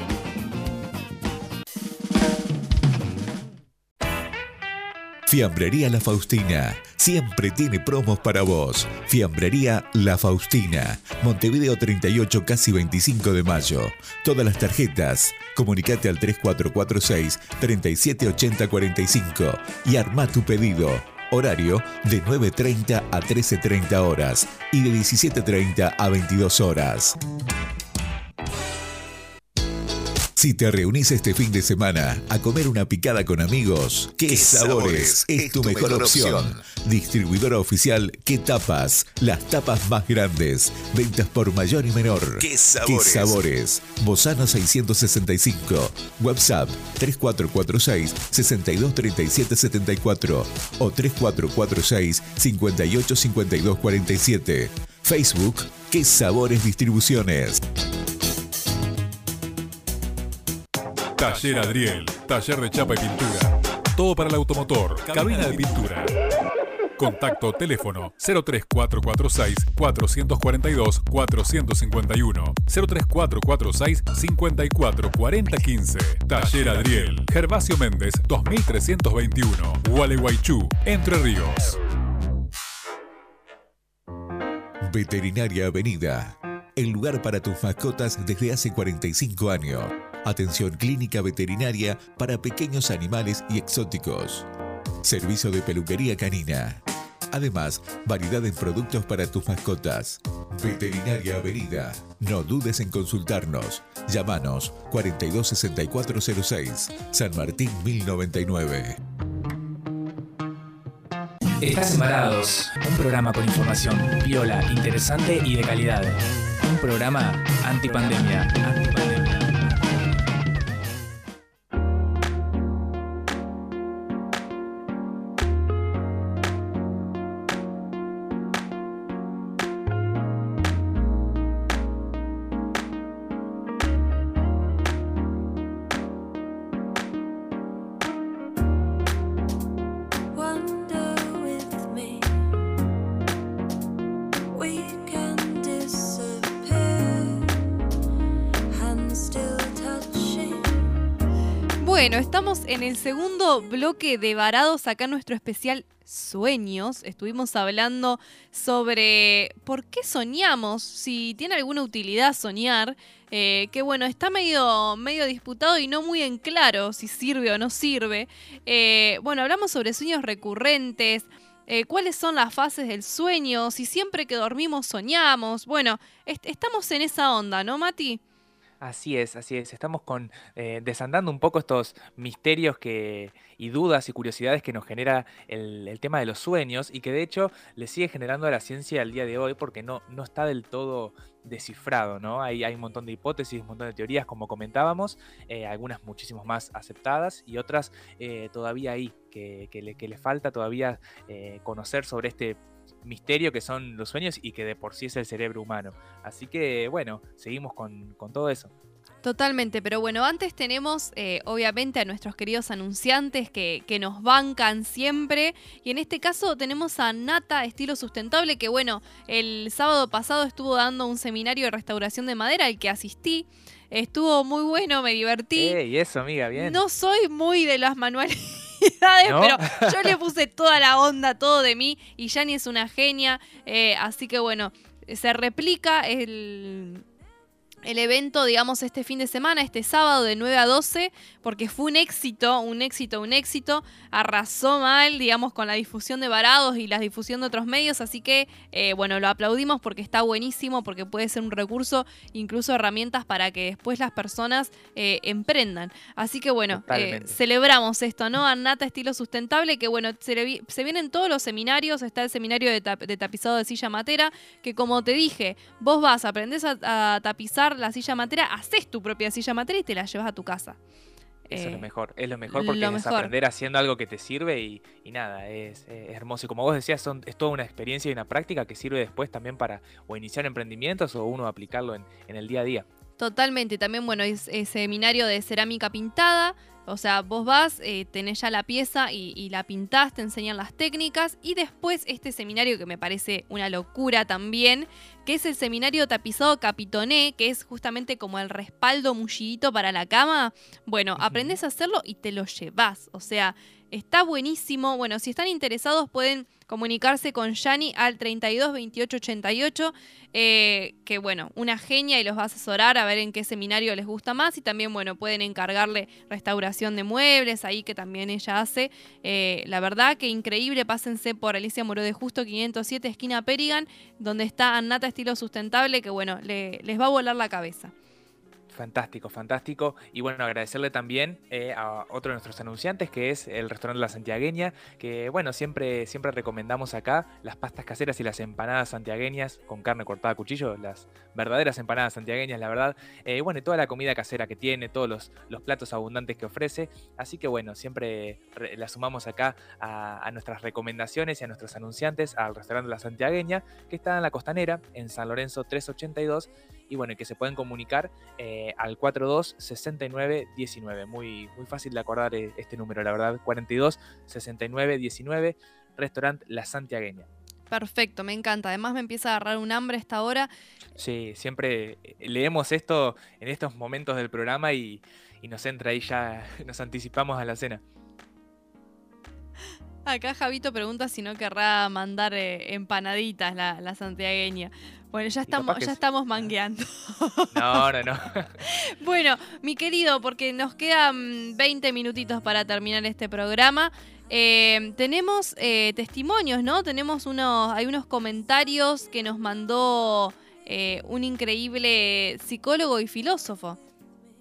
Fiambrería La Faustina. Siempre tiene promos para vos. Fiambrería La Faustina. Montevideo 38, casi 25 de mayo. Todas las tarjetas. Comunicate al 3446 378045 y arma tu pedido Horario de 9.30 a 13.30 horas y de 17.30 a 22 horas. Si te reunís este fin de semana a comer una picada con amigos, ¿qué, sabores, es tu mejor, opción? Distribuidora oficial ¿Qué tapas? Las tapas más grandes. Ventas por mayor y menor. ¿Qué sabores? ¿Qué sabores? Bozano 665. WhatsApp 3446 623774 o 3446 585247. Facebook ¿Qué sabores distribuciones? Taller Adriel, taller de chapa y pintura. Todo para el automotor, cabina de pintura. Contacto teléfono 03446 442 451 03446 544015 Taller Adriel Gervasio Méndez 2321 Gualeguaychú Entre Ríos. Veterinaria Avenida el lugar para tus mascotas desde hace 45 años Atención clínica veterinaria para pequeños animales y exóticos. Servicio de peluquería canina. Además, variedad en productos para tus mascotas. Veterinaria Avenida. No dudes en consultarnos. Llámanos 426406, San Martín 1099. Estás Embarados, un programa con información viola, interesante y de calidad. Un programa antipandemia. antipandemia. En el segundo bloque de Varados, acá nuestro especial Sueños. Estuvimos hablando sobre por qué soñamos, si tiene alguna utilidad soñar, eh, que bueno, está medio, medio disputado y no muy en claro si sirve o no sirve. Eh, bueno, hablamos sobre sueños recurrentes. Eh, cuáles son las fases del sueño, si siempre que dormimos soñamos. Bueno, estamos en esa onda, ¿no, Mati? Así es, así es. Estamos con eh, desandando un poco estos misterios que, y dudas y curiosidades que nos genera el, tema de los sueños y que de hecho le sigue generando a la ciencia al día de hoy porque no, no está del todo descifrado, ¿no? Hay, hay un montón de hipótesis, un montón de teorías, como comentábamos, eh, algunas muchísimas más aceptadas y otras eh, todavía ahí, que, le, que, le, falta todavía conocer sobre este misterio que son los sueños y que de por sí es el cerebro humano. Así que bueno, seguimos con, todo eso. Totalmente, pero bueno, antes tenemos eh, obviamente a nuestros queridos anunciantes que, que, nos bancan siempre y en este caso tenemos a Nata Estilo Sustentable que bueno, el sábado pasado estuvo dando un seminario de restauración de madera al que asistí. Estuvo muy bueno, me divertí. y eso, amiga, bien. No soy muy de las manuales pero <laughs> yo le puse toda la onda, todo de mí, y Yani es una genia, eh, así que bueno, se replica el el evento, digamos, este fin de semana, este sábado de 9 a 12, porque fue un éxito, un éxito, un éxito. Arrasó mal, digamos, con la difusión de Varados y la difusión de otros medios. Así que, eh, bueno, lo aplaudimos porque está buenísimo, porque puede ser un recurso, incluso herramientas para que después las personas eh, emprendan. Así que, bueno, eh, celebramos esto, ¿no? Annata Estilo Sustentable, que, bueno, se, vienen todos los seminarios. Está el seminario de, tapizado de silla matera, que, como te dije, vos vas, aprendés a tapizar la silla matera, haces tu propia silla matera y te la llevas a tu casa. Eso es lo eh, mejor, es lo mejor porque es aprender haciendo algo que te sirve y, nada, es, hermoso. Y como vos decías, son, es toda una experiencia y una práctica que sirve después también para o iniciar emprendimientos o uno aplicarlo en, el día a día. Totalmente, también bueno, es, seminario de cerámica pintada, o sea, vos vas, eh, tenés ya la pieza y, la pintás, te enseñan las técnicas y después este seminario que me parece una locura también, que es el seminario tapizado Capitoné, que es justamente como el respaldo mullidito para la cama. Bueno, aprendes a hacerlo y te lo llevas, o sea, Está buenísimo. Bueno, si están interesados pueden comunicarse con Yani al 32 28 88, que bueno, una genia y los va a asesorar a ver en qué seminario les gusta más y también, bueno, pueden encargarle restauración de muebles, ahí que también ella hace. Eh, la verdad que increíble, pásense por Alicia Moro de Justo 507, esquina Perigan, donde está Annata Estilo Sustentable, que bueno, les va a volar la cabeza. Fantástico, fantástico. Y bueno, agradecerle también eh, a otro de nuestros anunciantes, que es el restaurante La Santiagueña, que bueno, siempre, siempre recomendamos acá las pastas caseras y las empanadas santiagueñas con carne cortada a cuchillo, las verdaderas empanadas santiagueñas, la verdad. Eh, bueno, y toda la comida casera que tiene, todos los, los platos abundantes que ofrece. Así que bueno, siempre la sumamos acá a, a, nuestras recomendaciones y a nuestros anunciantes al restaurante La Santiagueña, que está en la costanera, en San Lorenzo 382 y bueno, que se pueden comunicar eh, al 42 69 19. Muy, muy fácil de acordar eh, este número, la verdad. 42 69 19, restaurante La Santiagueña. Perfecto, me encanta. Además me empieza a agarrar un hambre esta hora. Sí, siempre eh, leemos esto en estos momentos del programa y, y nos entra ahí ya, <laughs> nos anticipamos a la cena. Acá Javito pregunta si no querrá mandar empanaditas la, la santiagueña. Bueno, ya estamos, ya estamos mangueando. No, no, no. <laughs> bueno, mi querido, porque nos quedan 20 minutitos para terminar este programa. Eh, tenemos eh, testimonios, ¿no? Tenemos unos, hay unos comentarios que nos mandó eh, un increíble psicólogo y filósofo.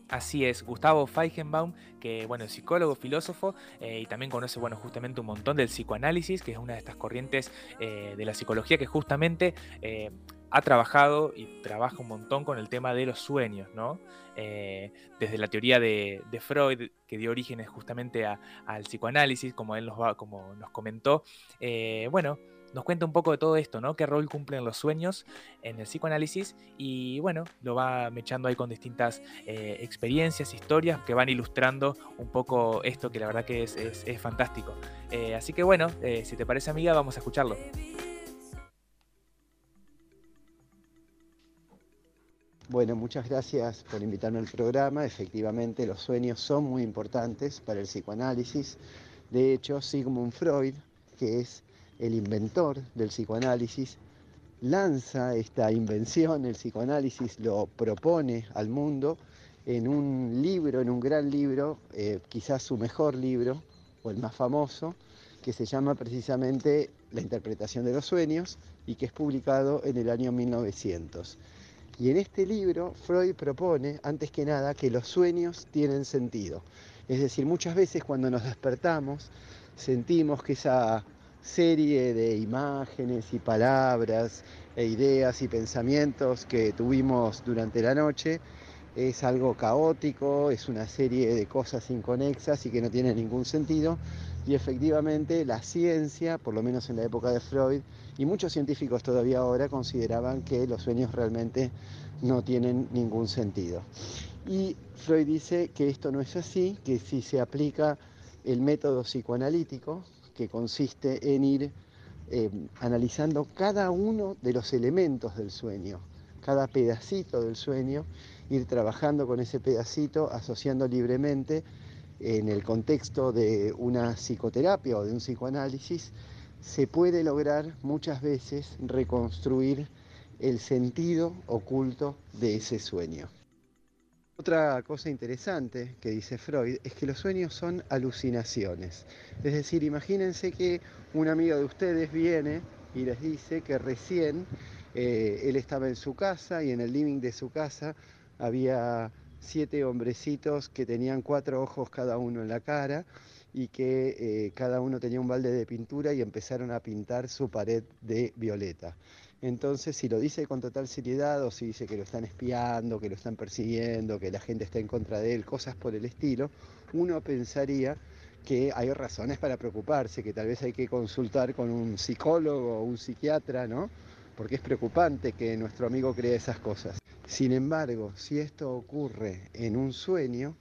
Así es, Gustavo Feigenbaum, que bueno, es psicólogo, filósofo y también conoce bueno, justamente un montón del psicoanálisis, que es una de estas corrientes de la psicología que justamente ha trabajado y trabaja un montón con el tema de los sueños, ¿no? Eh, desde la teoría de, Freud, que dio orígenes justamente al psicoanálisis, como él nos, va, como nos comentó, eh, bueno, nos cuenta un poco de todo esto, ¿no? Qué rol cumplen los sueños en el psicoanálisis y bueno, lo va mechando ahí con distintas eh, experiencias, historias que van ilustrando un poco esto que la verdad que es fantástico. así que bueno, si te parece amiga, vamos a escucharlo. Bueno, muchas gracias por invitarme al programa. Efectivamente, los sueños son muy importantes para el psicoanálisis. De hecho, Sigmund Freud, que es el inventor del psicoanálisis, lanza esta invención, el psicoanálisis lo propone al mundo en un libro, en un gran libro, eh, quizás su mejor libro, o el más famoso, que se llama precisamente La interpretación de los sueños y que es publicado en el año 1900. Y en este libro Freud propone, antes que nada, que los sueños tienen sentido. Es decir, muchas veces cuando nos despertamos sentimos que esa serie de imágenes y palabras e ideas y pensamientos que tuvimos durante la noche es algo caótico, es una serie de cosas inconexas y que no tienen ningún sentido. Y efectivamente la ciencia, por lo menos en la época de Freud, y muchos científicos todavía ahora consideraban que los sueños realmente no tienen ningún sentido. Y Freud dice que esto no es así, que si se aplica el método psicoanalítico, que consiste en ir eh, analizando cada uno de los elementos del sueño, cada pedacito del sueño, ir trabajando con ese pedacito, asociando libremente en el contexto de una psicoterapia o de un psicoanálisis, se puede lograr muchas veces reconstruir el sentido oculto de ese sueño. Otra cosa interesante que dice Freud es que los sueños son alucinaciones. Es decir, imagínense que un amigo de ustedes viene y les dice que recién eh, él estaba en su casa y en el living de su casa había siete hombrecitos que tenían cuatro ojos cada uno en la cara y que eh, cada uno tenía un balde de pintura y empezaron a pintar su pared de violeta. Entonces, si lo dice con total seriedad o si dice que lo están espiando, que lo están persiguiendo, que la gente está en contra de él, cosas por el estilo, uno pensaría que hay razones para preocuparse, que tal vez hay que consultar con un psicólogo o un psiquiatra, ¿no? Porque es preocupante que nuestro amigo crea esas cosas. Sin embargo, si esto ocurre en un sueño,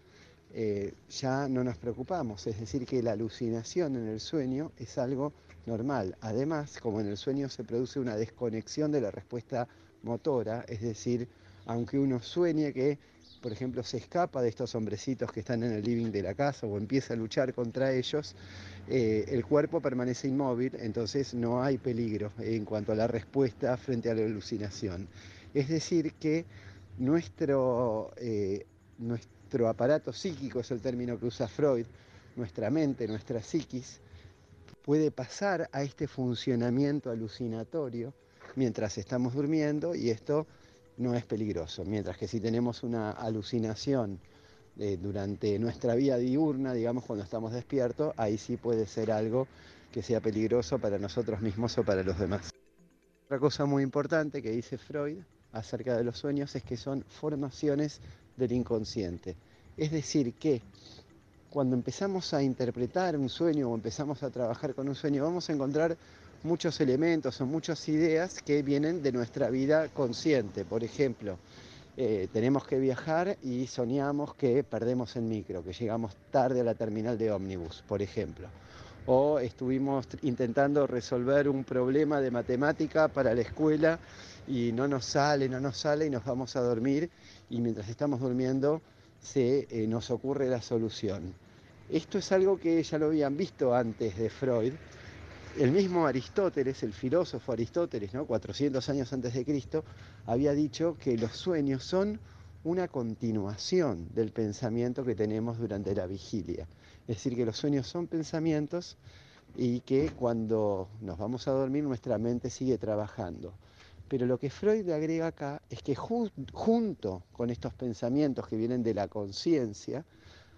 eh, ya no nos preocupamos, es decir, que la alucinación en el sueño es algo normal. Además, como en el sueño se produce una desconexión de la respuesta motora, es decir, aunque uno sueñe que, por ejemplo, se escapa de estos hombrecitos que están en el living de la casa o empieza a luchar contra ellos, eh, el cuerpo permanece inmóvil, entonces no hay peligro en cuanto a la respuesta frente a la alucinación. Es decir, que nuestro, eh, nuestro aparato psíquico, es el término que usa Freud, nuestra mente, nuestra psiquis, puede pasar a este funcionamiento alucinatorio mientras estamos durmiendo y esto no es peligroso, mientras que si tenemos una alucinación eh, durante nuestra vida diurna, digamos cuando estamos despiertos, ahí sí puede ser algo que sea peligroso para nosotros mismos o para los demás. Otra cosa muy importante que dice Freud acerca de los sueños es que son formaciones del inconsciente. Es decir, que cuando empezamos a interpretar un sueño o empezamos a trabajar con un sueño, vamos a encontrar muchos elementos o muchas ideas que vienen de nuestra vida consciente. Por ejemplo, eh, tenemos que viajar y soñamos que perdemos el micro, que llegamos tarde a la terminal de ómnibus, por ejemplo. O estuvimos intentando resolver un problema de matemática para la escuela y no nos sale, no nos sale y nos vamos a dormir y mientras estamos durmiendo se eh, nos ocurre la solución. Esto es algo que ya lo habían visto antes de Freud. El mismo Aristóteles, el filósofo Aristóteles, ¿no? 400 años antes de Cristo, había dicho que los sueños son una continuación del pensamiento que tenemos durante la vigilia. Es decir, que los sueños son pensamientos y que cuando nos vamos a dormir nuestra mente sigue trabajando. Pero lo que Freud agrega acá es que junto con estos pensamientos que vienen de la conciencia,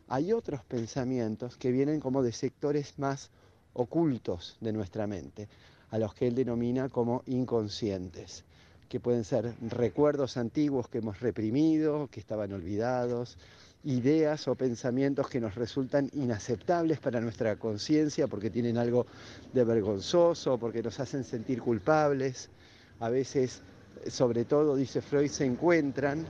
hay otros pensamientos que vienen como de sectores más ocultos de nuestra mente, a los que él denomina como inconscientes, que pueden ser recuerdos antiguos que hemos reprimido, que estaban olvidados, ideas o pensamientos que nos resultan inaceptables para nuestra conciencia porque tienen algo de vergonzoso, porque nos hacen sentir culpables. A veces, sobre todo, dice Freud, se encuentran,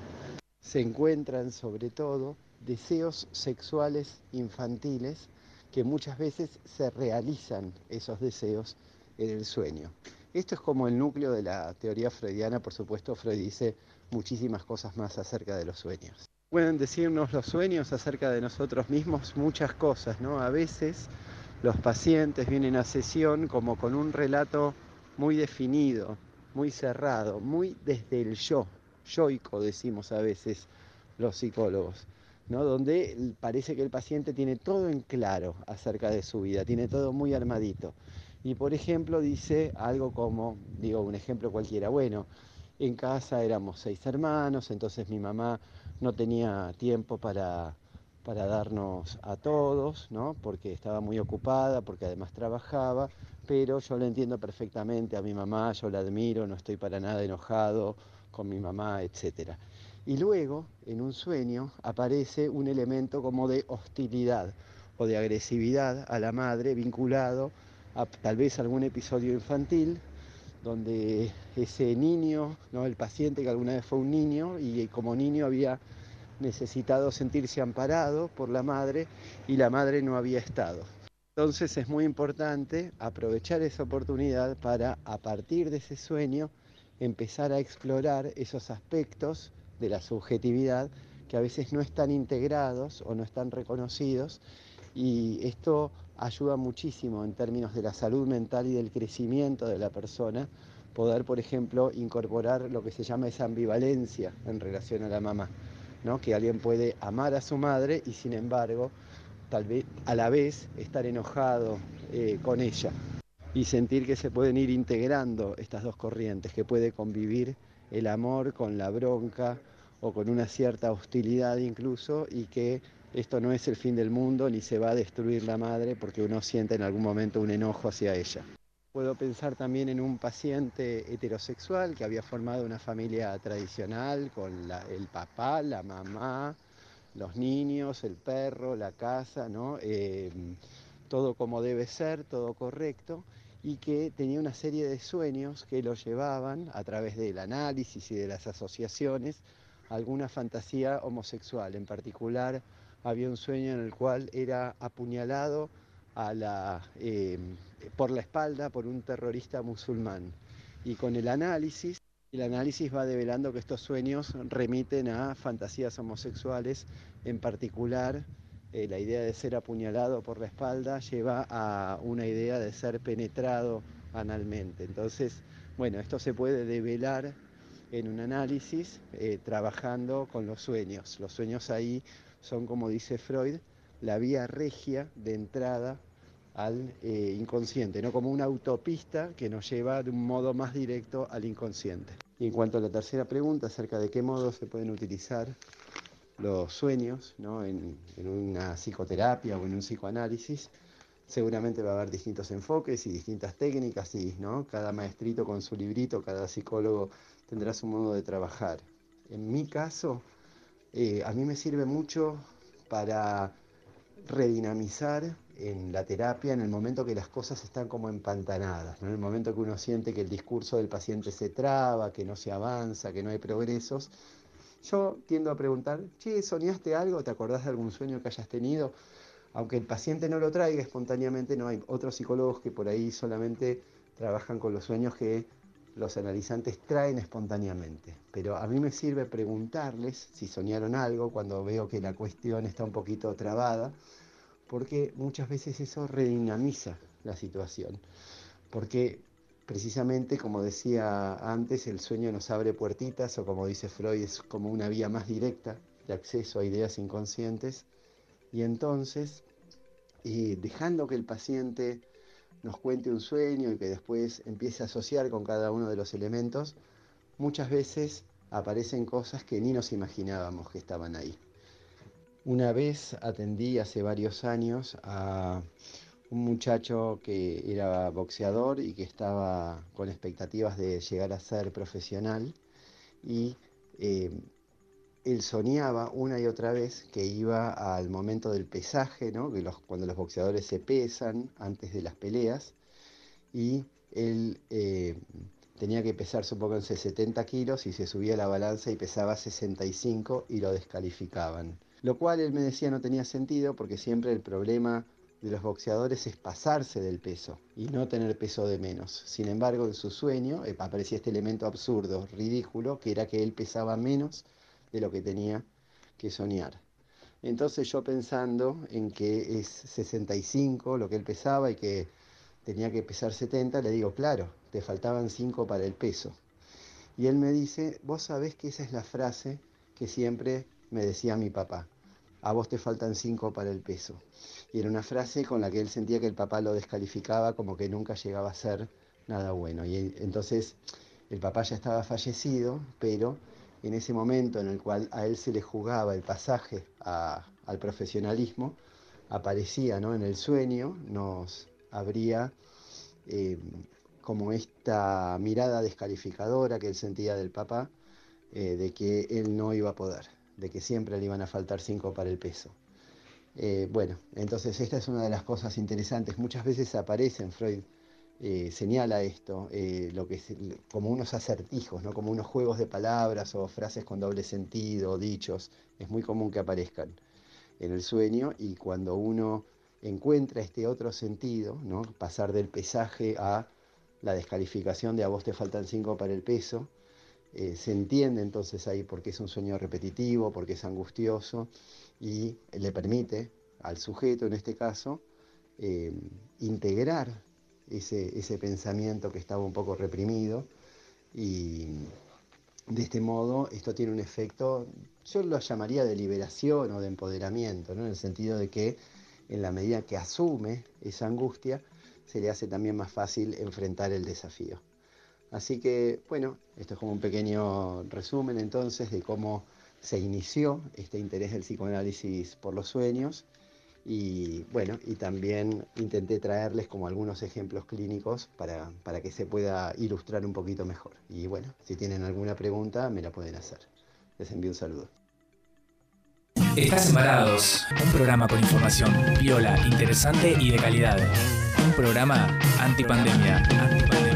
se encuentran sobre todo deseos sexuales infantiles que muchas veces se realizan esos deseos en el sueño. Esto es como el núcleo de la teoría freudiana, por supuesto, Freud dice muchísimas cosas más acerca de los sueños. Pueden decirnos los sueños acerca de nosotros mismos muchas cosas, ¿no? A veces los pacientes vienen a sesión como con un relato muy definido, muy cerrado, muy desde el yo, yoico decimos a veces los psicólogos, donde parece que el paciente tiene todo en claro acerca de su vida, tiene todo muy armadito. Y por ejemplo dice algo como, digo un ejemplo cualquiera, bueno, en casa éramos seis hermanos, entonces mi mamá no tenía tiempo para, para darnos a todos, ¿no? porque estaba muy ocupada, porque además trabajaba, pero yo lo entiendo perfectamente a mi mamá, yo la admiro, no estoy para nada enojado con mi mamá, etc. Y luego, en un sueño, aparece un elemento como de hostilidad o de agresividad a la madre vinculado a tal vez algún episodio infantil donde ese niño, ¿no? el paciente que alguna vez fue un niño y como niño había necesitado sentirse amparado por la madre y la madre no había estado. Entonces es muy importante aprovechar esa oportunidad para, a partir de ese sueño, empezar a explorar esos aspectos de la subjetividad que a veces no están integrados o no están reconocidos y esto ayuda muchísimo en términos de la salud mental y del crecimiento de la persona, poder, por ejemplo, incorporar lo que se llama esa ambivalencia en relación a la mamá, ¿no? que alguien puede amar a su madre y sin embargo tal vez a la vez estar enojado eh, con ella y sentir que se pueden ir integrando estas dos corrientes, que puede convivir el amor con la bronca o con una cierta hostilidad incluso y que esto no es el fin del mundo ni se va a destruir la madre porque uno siente en algún momento un enojo hacia ella. Puedo pensar también en un paciente heterosexual que había formado una familia tradicional con el papá, la mamá, los niños, el perro, la casa, ¿no? Em, todo como debe ser, todo correcto, y que tenía una serie de sueños que lo llevaban a través del análisis y de las asociaciones alguna fantasía homosexual. En particular, había un sueño en el cual era apuñalado a la, em, por la espalda por un terrorista musulmán. Y con el análisis el análisis va develando que estos sueños remiten a fantasías homosexuales, en particular eh, la idea de ser apuñalado por la espalda lleva a una idea de ser penetrado analmente. Entonces, bueno, esto se puede develar en un análisis eh, trabajando con los sueños. Los sueños ahí son, como dice Freud, la vía regia de entrada al eh, inconsciente, no como una autopista que nos lleva de un modo más directo al inconsciente. Y en cuanto a la tercera pregunta acerca de qué modo se pueden utilizar los sueños ¿no? en, una psicoterapia o en un psicoanálisis, seguramente va a haber distintos enfoques y distintas técnicas y ¿no? cada maestrito con su librito, cada psicólogo tendrá su modo de trabajar. En mi caso, eh, a mí me sirve mucho para redinamizar en la terapia en el momento que las cosas están como empantanadas, en el momento que uno siente que el discurso del paciente se traba, que no se avanza, que no hay progresos. Yo tiendo a preguntar, che, ¿soñaste algo? ¿Te acordás de algún sueño que hayas tenido? Aunque el paciente no lo traiga espontáneamente, no hay otros psicólogos que por ahí solamente trabajan con los sueños que los analizantes traen espontáneamente. Pero a mí me sirve preguntarles si soñaron algo cuando veo que la cuestión está un poquito trabada, porque muchas veces eso redinamiza la situación. Porque precisamente, como decía antes, el sueño nos abre puertitas, o como dice Freud, es como una vía más directa de acceso a ideas inconscientes. Y entonces, eh, dejando que el paciente nos cuente un sueño y que después empiece a asociar con cada uno de los elementos, muchas veces aparecen cosas que ni nos imaginábamos que estaban ahí. Una vez atendí hace varios años a un muchacho que era boxeador y que estaba con expectativas de llegar a ser profesional y eh, él soñaba una y otra vez que iba al momento del pesaje, ¿no? que cuando los boxeadores se pesan antes de las peleas, y él eh, tenía que pesar supongo en 70 kilos y se subía a la balanza y pesaba 65 y lo descalificaban. Lo cual él me decía no tenía sentido porque siempre el problema de los boxeadores es pasarse del peso y no tener peso de menos. Sin embargo, en su sueño eh, aparecía este elemento absurdo, ridículo, que era que él pesaba menos de lo que tenía que soñar. Entonces yo pensando en que es 65 lo que él pesaba y que tenía que pesar 70, le digo, claro, te faltaban 5 para el peso. Y él me dice, vos sabés que esa es la frase que siempre me decía mi papá, a vos te faltan 5 para el peso. Y era una frase con la que él sentía que el papá lo descalificaba como que nunca llegaba a ser nada bueno. Y entonces el papá ya estaba fallecido, pero en ese momento en el cual a él se le jugaba el pasaje al profesionalismo, aparecía ¿no? en el sueño, nos abría eh, como esta mirada descalificadora que él sentía del papá, eh, de que él no iba a poder, de que siempre le iban a faltar cinco para el peso. Eh, bueno, entonces esta es una de las cosas interesantes. Muchas veces aparece en Freud eh, señala esto, eh, lo que como unos acertijos, ¿no? como unos juegos de palabras o frases con doble sentido, dichos, es muy común que aparezcan en el sueño y cuando uno encuentra este otro sentido, ¿no? pasar del pesaje a la descalificación de a vos te faltan cinco para el peso, eh, se entiende entonces ahí por qué es un sueño repetitivo, porque es angustioso y le permite al sujeto en este caso integrar ese, pensamiento que estaba un poco reprimido. Y de este modo esto tiene un efecto, yo lo llamaría de liberación o de empoderamiento, en el sentido de que en la medida que asume esa angustia, se le hace también más fácil enfrentar el desafío. Así que, bueno, esto es como un pequeño resumen entonces de cómo se inició este interés del psicoanálisis por los sueños y bueno, y también intenté traerles como algunos ejemplos clínicos para, para que se pueda ilustrar un poquito mejor. Y bueno, si tienen alguna pregunta, me la pueden hacer. Les envío un saludo. Estás Embarados, un programa con información viola, interesante y de calidad. Un programa antipandemia. antipandemia.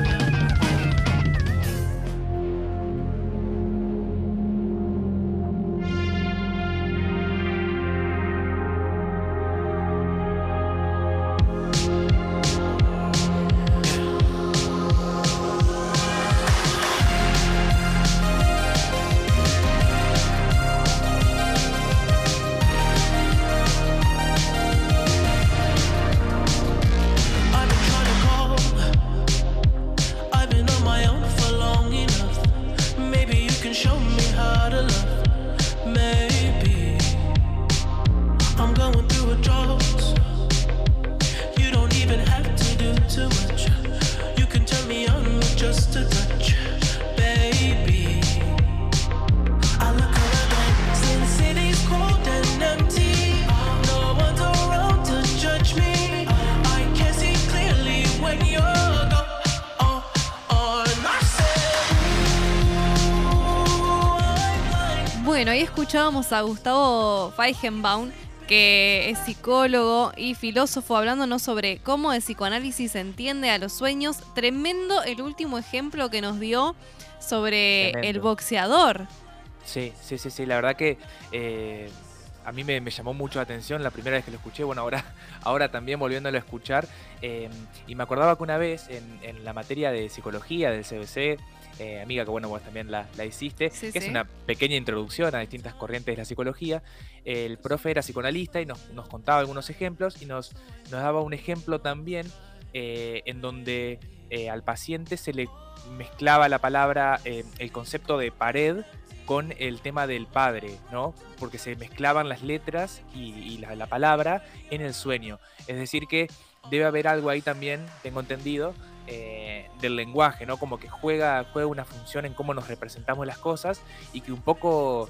A Gustavo Feigenbaum, que es psicólogo y filósofo, hablándonos sobre cómo el psicoanálisis entiende a los sueños. Tremendo el último ejemplo que nos dio sobre el boxeador. Sí, sí, sí, sí, la verdad que eh, a mí me, me llamó mucho la atención la primera vez que lo escuché, bueno, ahora, <laughs> ahora también volviéndolo a escuchar, eh, y me acordaba que una vez en, en la materia de psicología del CBC, eh, amiga que bueno, vos también la, la hiciste, Sí, que es una pequeña introducción a distintas corrientes de la psicología, el profe era psicoanalista y nos, nos contaba algunos ejemplos y nos, nos daba un ejemplo también eh, en donde eh, al paciente se le mezclaba la palabra, eh, el concepto de pared con el tema del padre, ¿no? Porque se mezclaban las letras y, la palabra en el sueño. Es decir, que debe haber algo ahí también, tengo entendido, eh, del lenguaje, ¿no? Como que juega, juega una función en cómo nos representamos las cosas y que un poco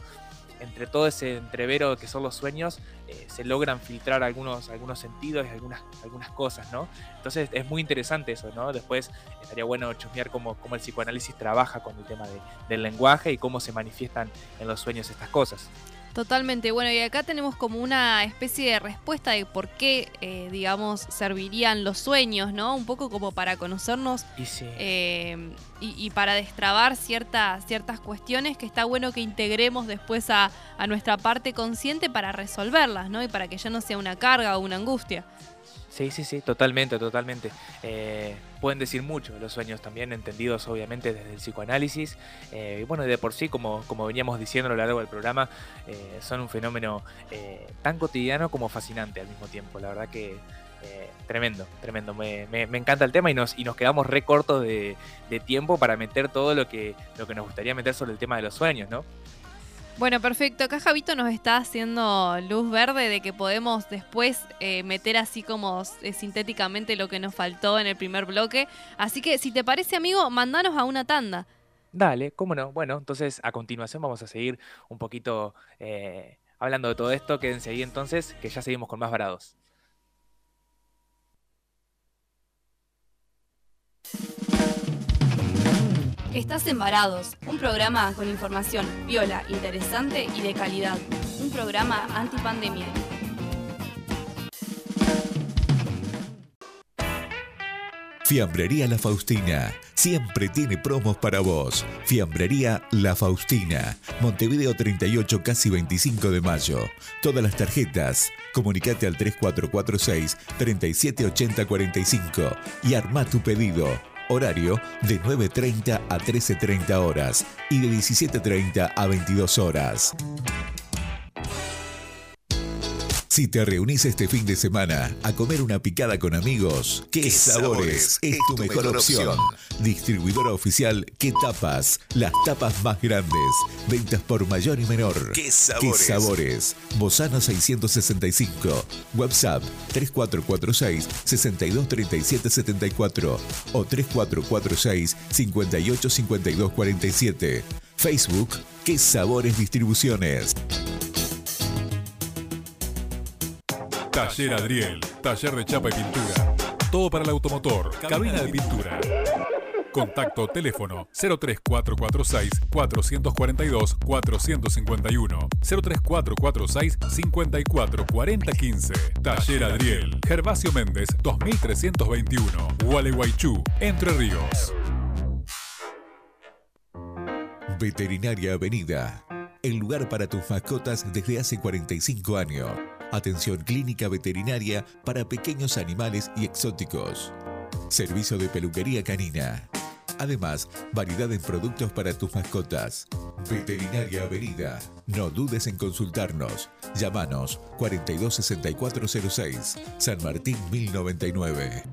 entre todo ese entrevero que son los sueños, eh, se logran filtrar algunos, algunos sentidos y algunas, algunas cosas, ¿no? Entonces es muy interesante eso, ¿no? Después estaría bueno chusmear cómo, cómo el psicoanálisis trabaja con el tema de- del lenguaje y cómo se manifiestan en los sueños estas cosas. Totalmente. Bueno, y acá tenemos como una especie de respuesta de por qué, eh, digamos, servirían los sueños, ¿no? Un poco como para conocernos Y sí. eh, y, y para destrabar ciertas, ciertas cuestiones que está bueno que integremos después a, a nuestra parte consciente para resolverlas, ¿no? Y para que ya no sea una carga o una angustia. Sí, sí, sí, totalmente, totalmente. Eh, pueden decir mucho los sueños también, entendidos obviamente desde el psicoanálisis. Eh, y bueno, de por sí, como, como veníamos diciendo a lo largo del programa, eh, son un fenómeno eh, tan cotidiano como fascinante al mismo tiempo. La verdad que tremendo, tremendo. Me, me- me encanta el tema y nos, y nos quedamos re cortos de, de tiempo para meter todo lo que, lo que nos gustaría meter sobre el tema de los sueños, ¿no? Bueno, perfecto. Acá Javito nos está haciendo luz verde de que podemos después eh, meter así como eh, sintéticamente lo que nos faltó en el primer bloque. Así que si te parece, amigo, mandanos a una tanda. Dale, cómo no. Bueno, entonces a continuación vamos a seguir un poquito eh, hablando de todo esto. Quédense ahí entonces, que ya seguimos con más varados. Estás en Varados, un programa con información viola, interesante y de calidad. Un programa antipandemia. Fiambrería La Faustina. Siempre tiene promos para vos. Fiambrería La Faustina. Montevideo 38, casi 25 de mayo. Todas las tarjetas. Comunicate al 3446 378045 y arma tu pedido. Horario de 9.30 a 13.30 horas y de 17.30 a 22 horas. Si te reunís este fin de semana a comer una picada con amigos, ¿qué, sabores, es tu mejor, opción? Distribuidora oficial ¿Qué tapas? Las tapas más grandes. Ventas por mayor y menor. ¿Qué sabores? Bozano 665. WhatsApp 3446 623774 o 3446 585247. Facebook ¿Qué sabores distribuciones? Taller Adriel, taller de chapa y pintura. Todo para el automotor, cabina de pintura. Contacto teléfono 03446 442 451 03446 544015 Taller Adriel, Gervasio Méndez 2321 Gualeguaychú, Entre Ríos. Veterinaria Avenida. El lugar para tus mascotas desde hace 45 años. Atención clínica veterinaria para pequeños animales y exóticos. Servicio de peluquería canina. Además, variedad en productos para tus mascotas. Veterinaria Avenida. No dudes en consultarnos. Llámanos 426406, San Martín 1099.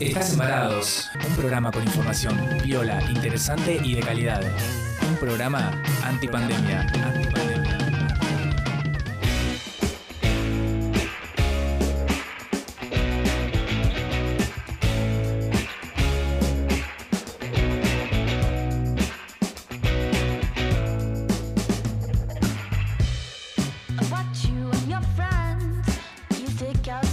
Estás embarados. Un programa con información viola, interesante y de calidad. Un programa antipandemia. Watch you and your friends. You stick out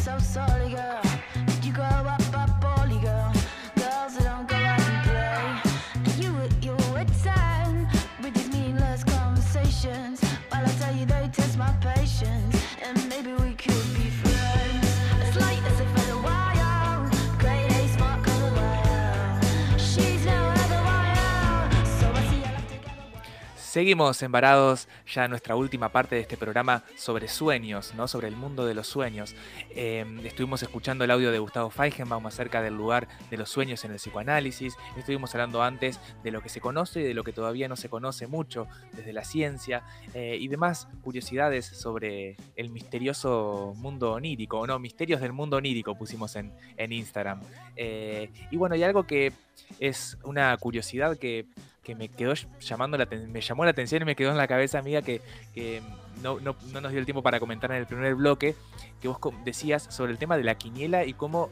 Seguimos embarados ya en nuestra última parte de este programa sobre sueños, ¿no? sobre el mundo de los sueños. Eh, estuvimos escuchando el audio de Gustavo Feigenbaum acerca del lugar de los sueños en el psicoanálisis. Estuvimos hablando antes de lo que se conoce y de lo que todavía no se conoce mucho desde la ciencia eh, y demás curiosidades sobre el misterioso mundo onírico, no, misterios del mundo onírico pusimos en, en Instagram. Eh, y bueno, hay algo que es una curiosidad que que me quedó llamando la me llamó la atención y me quedó en la cabeza, amiga, que, que no, no- no nos dio el tiempo para comentar en el primer bloque, que vos decías sobre el tema de la quiniela y cómo,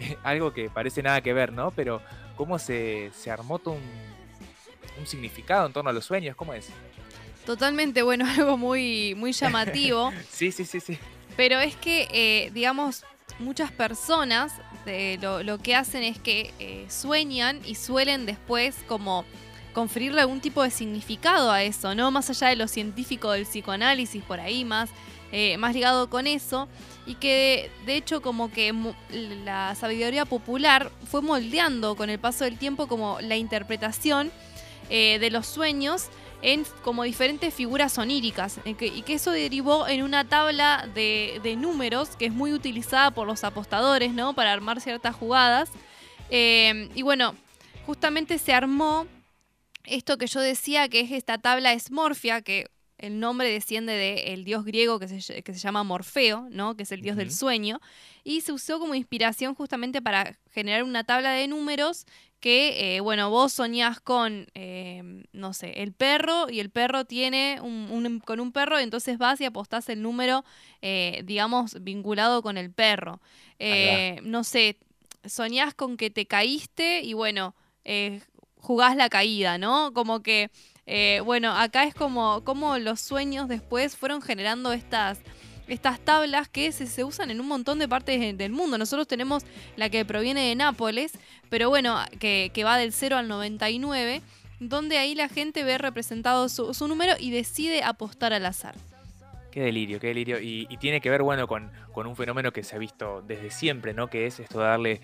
<laughs> algo que parece nada que ver, ¿no? Pero cómo se, se armó todo un, un significado en torno a los sueños, ¿cómo es? Totalmente, bueno, <laughs> algo muy, muy llamativo. <laughs> Sí, sí, sí, sí. Pero es que, eh, digamos, muchas personas eh, lo, lo que hacen es que eh, sueñan y suelen después como conferirle algún tipo de significado a eso, ¿no? Más allá de lo científico del psicoanálisis, por ahí más, eh, más ligado con eso. Y que de hecho como que la sabiduría popular fue moldeando con el paso del tiempo como la interpretación eh, de los sueños en como diferentes figuras oníricas en que- y que eso derivó en una tabla de, números que es muy utilizada por los apostadores, ¿no? Para armar ciertas jugadas. Eh, y bueno, justamente se armó esto que yo decía, que es esta tabla esmorfia, que el nombre desciende del dios griego que se, que se llama Morfeo, ¿no? Que es el dios del sueño. Y se usó como inspiración justamente para generar una tabla de números que, eh, bueno, vos soñás con, eh, no sé, el perro y el perro tiene un, un- con un perro, entonces vas y apostás el número, eh, digamos, vinculado con el perro. No sé, soñás con que te caíste y bueno, jugás la caída, ¿no? Como que, eh, bueno, acá es como, como los sueños después fueron generando estas estas tablas que se, se usan en un montón de partes de- del mundo. Nosotros tenemos la que proviene de Nápoles, pero bueno, que, que va del 0 al 99, donde ahí la gente ve representado su, su número y decide apostar al azar. Qué delirio, qué delirio. Y, y tiene que ver, bueno, con, con un fenómeno que se ha visto desde siempre, ¿no? Que es esto de darle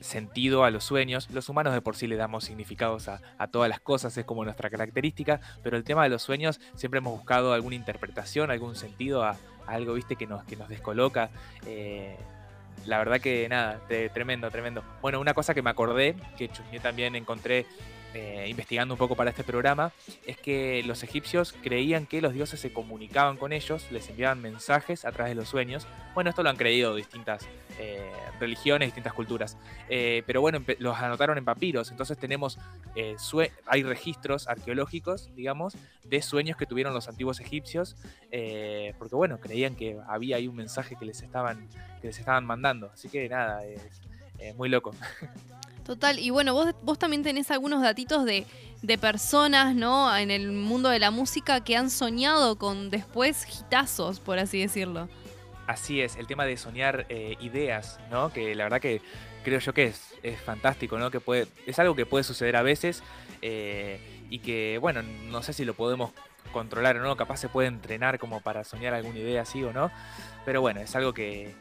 sentido a los sueños. Los humanos de por sí le damos significados a, a todas las cosas, es como nuestra característica, pero el tema de los sueños siempre hemos buscado alguna interpretación, algún sentido a, algo, viste, que nos, que nos descoloca. Eh, la verdad que nada, tremendo, tremendo. Bueno, una cosa que me acordé, que chusmeé también encontré eh, investigando un poco para este programa, es que los egipcios creían que los dioses se comunicaban con ellos, les enviaban mensajes a través de los sueños. Bueno, esto lo han creído distintas eh, religiones, distintas culturas. Eh, pero bueno, los anotaron en papiros, entonces tenemos, hay registros arqueológicos, digamos, de sueños que tuvieron los antiguos egipcios, porque bueno, creían que había ahí un mensaje que les estaban, que les estaban mandando. Así que nada, es muy loco. <laughs> Total, y bueno, vos, vos también tenés algunos datitos de, de personas, ¿no? En el mundo de la música que han soñado con después hitazos, por así decirlo. Así es, el tema de soñar eh, ideas, ¿no? Que la verdad que creo yo que es, es fantástico, ¿no? Que puede, es algo que puede suceder a veces eh, y que, bueno, no sé si lo podemos controlar o no, capaz se puede entrenar como para soñar alguna idea así o no, pero bueno, es algo que,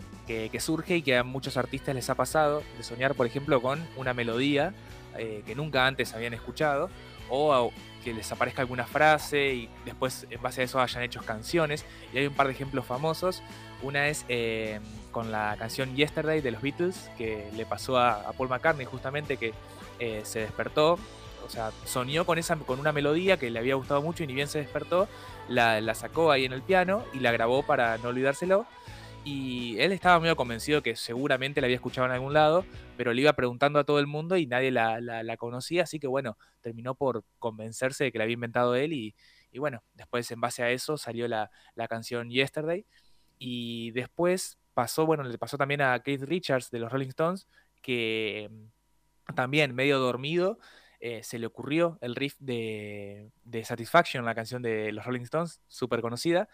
surge y que a muchos artistas les ha pasado, de soñar, por ejemplo, con una melodía eh, que nunca antes habían escuchado o que les aparezca alguna frase y después en base a eso hayan hecho canciones. Y hay un par de ejemplos famosos. Una es eh, con la canción Yesterday de los Beatles, que le pasó a, a Paul McCartney justamente que eh, se despertó, o sea, soñó con, esa, con una melodía que le había gustado mucho y ni bien se despertó, la, la sacó ahí en el piano y la grabó para no olvidárselo. Y él estaba medio convencido que seguramente la había escuchado en algún lado, pero le iba preguntando a todo el mundo y nadie la, la- conocía, así que bueno, terminó por convencerse de que la había inventado él y, y bueno, después en base a eso salió la, la canción Yesterday y después pasó, bueno, le pasó también a Keith Richards de los Rolling Stones, que mm, también medio dormido eh, se le ocurrió el riff de, de Satisfaction, la canción de los Rolling Stones, súper conocida,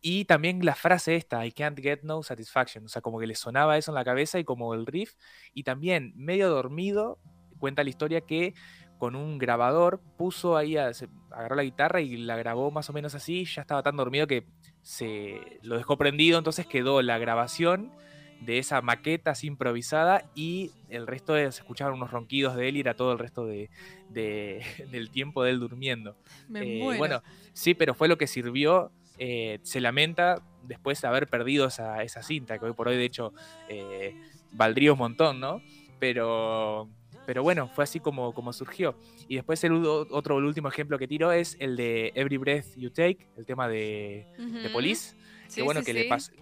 y también la frase esta, I can't get no satisfaction, o sea, como que le sonaba eso en la cabeza y como el riff, y también medio dormido, cuenta la historia que con un grabador, puso ahí, a- se- agarró la guitarra y la grabó más o menos así, ya estaba tan dormido que se lo dejó prendido, entonces quedó la grabación de esa maqueta así improvisada y el resto de, se escuchaban unos ronquidos de él y era todo el resto de, de- <laughs> del tiempo de él durmiendo. Me Eh, muero. bueno, sí, pero fue lo que sirvió. eh, se lamenta después de haber perdido esa, esa cinta, que hoy por hoy de hecho eh, valdría un montón, ¿no? Pero, pero bueno, fue así como, como surgió. Y después el otro, el último ejemplo que tiro es el de Every Breath You Take, el tema de, de Ujú. Police. Sí, que bueno, sí, que sí. le pasó,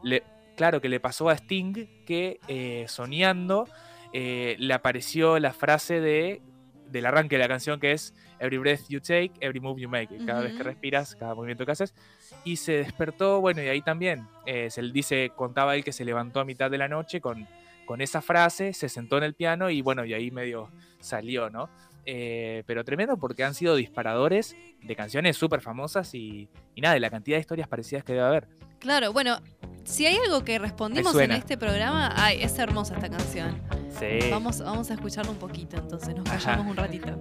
claro, que le pasó a Sting que eh, soñando eh, le apareció la frase de del arranque de la canción que es Every breath you take, every move you make. Cada vez que respiras, cada movimiento que haces. Y se despertó, bueno, y ahí también eh, se le dice, contaba él que se levantó a mitad de la noche con, con esa frase, se sentó en el piano y bueno, y ahí medio salió, ¿no? Eh, pero tremendo porque han sido disparadores de canciones súper famosas y, y nada, de la cantidad de historias parecidas que debe haber. Claro, bueno, si hay algo que respondimos en este programa, ay, es hermosa esta canción. Sí. Vamos, vamos a escucharla un poquito, entonces nos Ajá. callamos un ratito.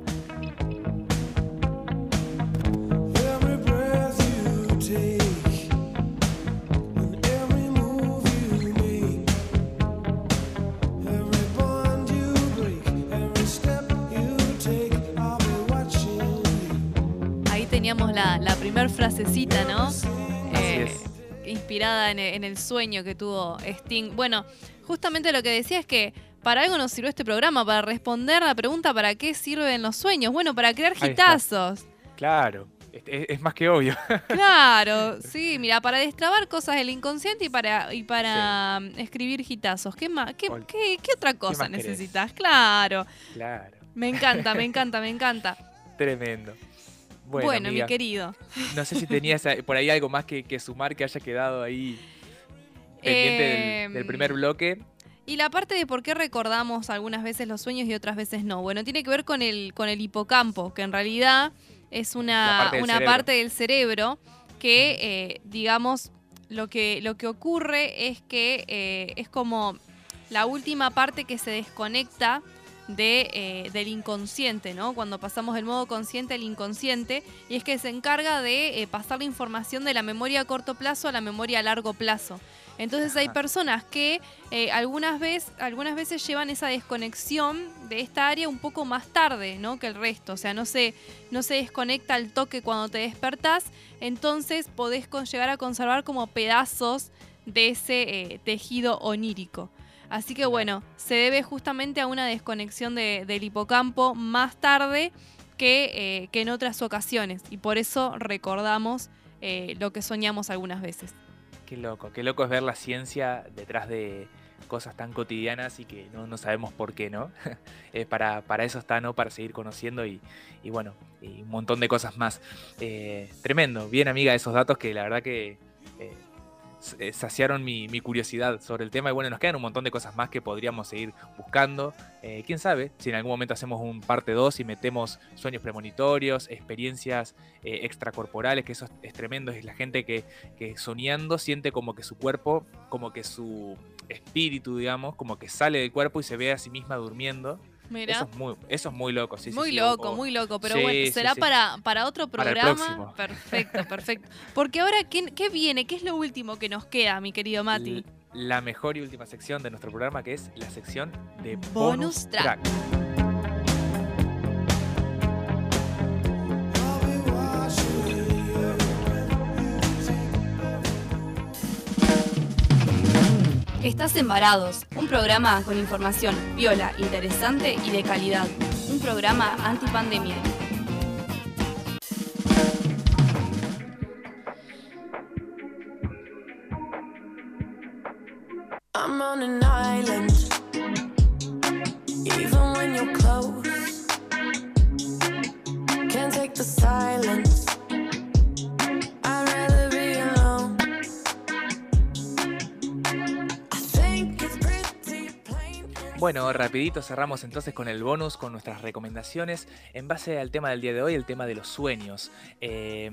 Ahí teníamos la, la primer frasecita, ¿no? Eh, es. Inspirada en e- en el sueño que tuvo Sting. Bueno, justamente lo que decía es que para algo nos sirvió este programa, para responder la pregunta ¿para qué sirven los sueños? Bueno, para crear hitazos. Claro, es, más que obvio. <laughs> Claro, sí, mira, para destrabar cosas del inconsciente y para, y para mm, escribir hitazos. ¿Qué, más, qué, qué- qué otra cosa necesitas? Claro, claro, me encanta, me <laughs> encanta, me encanta. tremendo. Bueno, Bueno, amiga, mi querido. no sé si tenías por ahí algo más que, que sumar que haya quedado ahí pendiente del, del Em, primer bloque. Y la parte de por qué recordamos algunas veces los sueños y otras veces no. Bueno, tiene que ver con el, con el hipocampo, que en realidad es una, parte del una cerebro. parte del cerebro que, eh, digamos, lo que, lo que ocurre es que eh, es como la última parte que se desconecta de, eh, del inconsciente, ¿no? Cuando pasamos del modo consciente al inconsciente, y es que se encarga de eh, pasar la información de la memoria a corto plazo a la memoria a largo plazo. Entonces hay personas que eh, algunas, vez, algunas veces llevan esa desconexión de esta área un poco más tarde ¿no? que el resto. O sea, no se, no se desconecta al toque cuando te despertás. Entonces podés con- llegar a conservar como pedazos de ese eh, tejido onírico. Así que bueno, se debe justamente a una desconexión de- del hipocampo más tarde que, eh, que en otras ocasiones. Y por eso recordamos eh, lo que soñamos algunas veces. Qué loco, qué loco es ver la ciencia detrás de cosas tan cotidianas y que no, no sabemos por qué, ¿no? <laughs> Eh, para, para eso está, ¿no? Para seguir conociendo y, y bueno, y un montón de cosas más. Eh, tremendo, bien amiga, esos datos que la verdad que eh, saciaron mi, mi curiosidad sobre el tema y bueno, nos quedan un montón de cosas más que podríamos seguir buscando. Eh, Quién sabe si en algún momento hacemos un parte 2 y metemos sueños premonitorios, experiencias eh, extracorporales, que eso es, es tremendo, es la gente que, que soñando siente como que su cuerpo, como que su espíritu, digamos, como que sale del cuerpo y se ve a sí misma durmiendo. Mira. Eso es muy, eso es muy loco, sí, muy sí, loco, muy loco, pero Sí, bueno, será. Para, para otro programa. Perfecto, <laughs> perfecto. Porque ahora, ¿qué, qué viene? ¿Qué es lo último que nos queda, mi querido Mati? La mejor y última sección de nuestro programa, que es la sección de Bonus bonus, track. track. Estás en Varados, un programa con información viola, interesante y de calidad. Un programa antipandemia. I'm. Bueno, rapidito cerramos entonces con el bonus, con nuestras recomendaciones en base al tema del día de hoy, el tema de los sueños. Eh,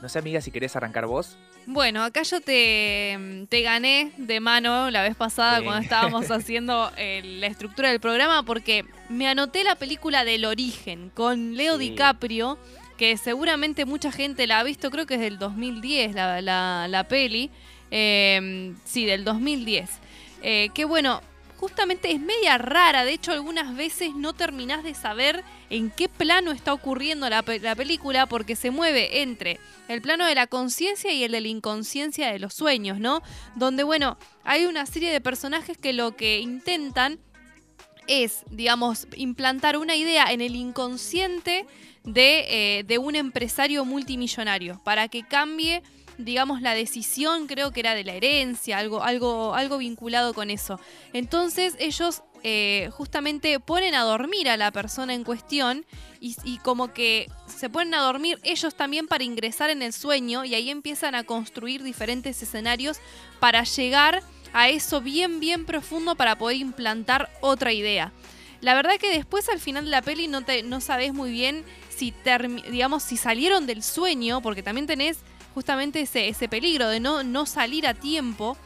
no sé, amiga, si querés arrancar vos. Bueno, acá yo te, te gané de mano la vez pasada Sí. cuando estábamos <laughs> haciendo eh, la estructura del programa porque me anoté la película del origen con Leo Sí. DiCaprio, que seguramente mucha gente la ha visto, creo que es del 2010 la, la- la peli. Eh, sí, del 2010. Eh, que bueno, justamente es media rara, de hecho algunas veces no terminás de saber en qué plano está ocurriendo la, pe- la película porque se mueve entre el plano de la conciencia y el de la inconsciencia de los sueños, ¿no? Donde, bueno, hay una serie de personajes que lo que intentan es, digamos, implantar una idea en el inconsciente de, eh, de un empresario multimillonario para que cambie, digamos, la decisión, creo que era de la herencia, algo, algo, algo vinculado con eso. Entonces ellos eh, justamente ponen a dormir a la persona en cuestión y, como que se ponen a dormir ellos también para ingresar en el sueño y ahí empiezan a construir diferentes escenarios para llegar a eso bien, bien profundo para poder implantar otra idea. La verdad que después al final de la peli no, te, no sabes muy bien si, digamos, si salieron del sueño, porque también tenés justamente ese, ese peligro de no, no salir a tiempo.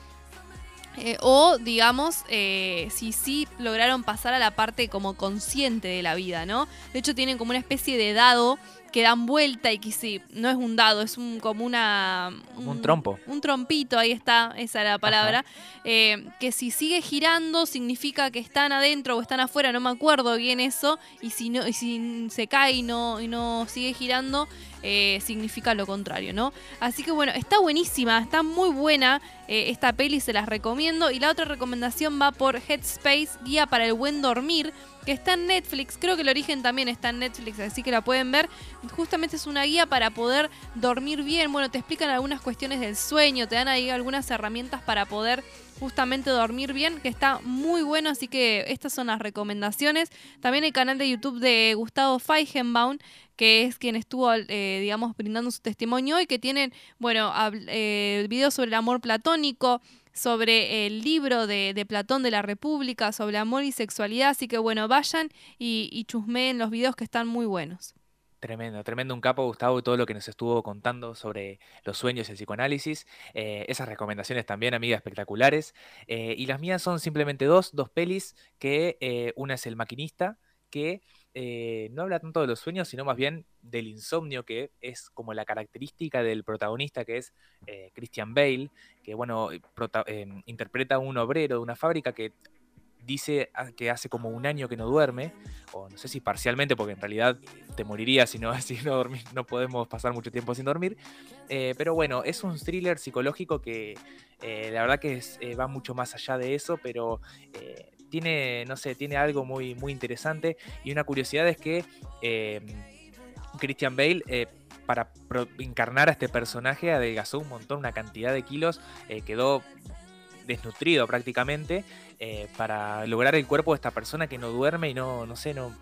eh, o, digamos, eh, si sí lograron pasar a la parte como consciente de la vida, ¿no? De hecho, tienen como una especie de dado que dan vuelta y que sí, no es un dado, es un, como una... Como un trompo. Un trompito, ahí está, esa era la palabra. eh, que si sigue girando significa que están adentro o están afuera, no me acuerdo bien eso. Y si, no, y si se cae y no, y no sigue girando, eh, significa lo contrario, ¿no? Así que bueno, está buenísima, está muy buena eh, esta peli, se las recomiendo. Y la otra recomendación va por Headspace, Guía para el Buen Dormir, que está en Netflix. Creo que el origen también está en Netflix, así que la pueden ver. Justamente es una guía para poder dormir bien. Bueno, te explican algunas cuestiones del sueño, te dan ahí algunas herramientas para poder justamente dormir bien, que está muy bueno, así que estas son las recomendaciones. También el canal de YouTube de Gustavo Feigenbaum, que es quien estuvo, eh, digamos, brindando su testimonio y que tienen, bueno, eh, videos sobre el amor platónico, sobre el libro de, de Platón de la República, sobre amor y sexualidad, así que bueno, vayan y, y chusmeen los videos que están muy buenos. Tremendo, tremendo un capo, Gustavo, todo lo que nos estuvo contando sobre los sueños y el psicoanálisis. Eh, esas recomendaciones también, amigas, espectaculares. Y las mías son simplemente dos, dos pelis, que una es El Maquinista, que eh, no habla tanto de los sueños, sino más bien del insomnio, que es como la característica del protagonista, que es eh, Christian Bale, que bueno, eh, interpreta a un obrero de una fábrica que dice a- que hace como un año que no duerme, o no sé si parcialmente, porque en realidad te morirías si no, <laughs> si no dormís, no podemos pasar mucho tiempo sin dormir. Pero bueno, es un thriller psicológico que la verdad que es, va mucho más allá de eso, pero tiene, no sé, tiene algo muy, muy interesante. Y una curiosidad es que eh, Christian Bale, eh, para encarnar a este personaje, adelgazó un montón, una cantidad de kilos, eh, quedó desnutrido prácticamente para lograr el cuerpo de esta persona que no duerme y no, no sé, no,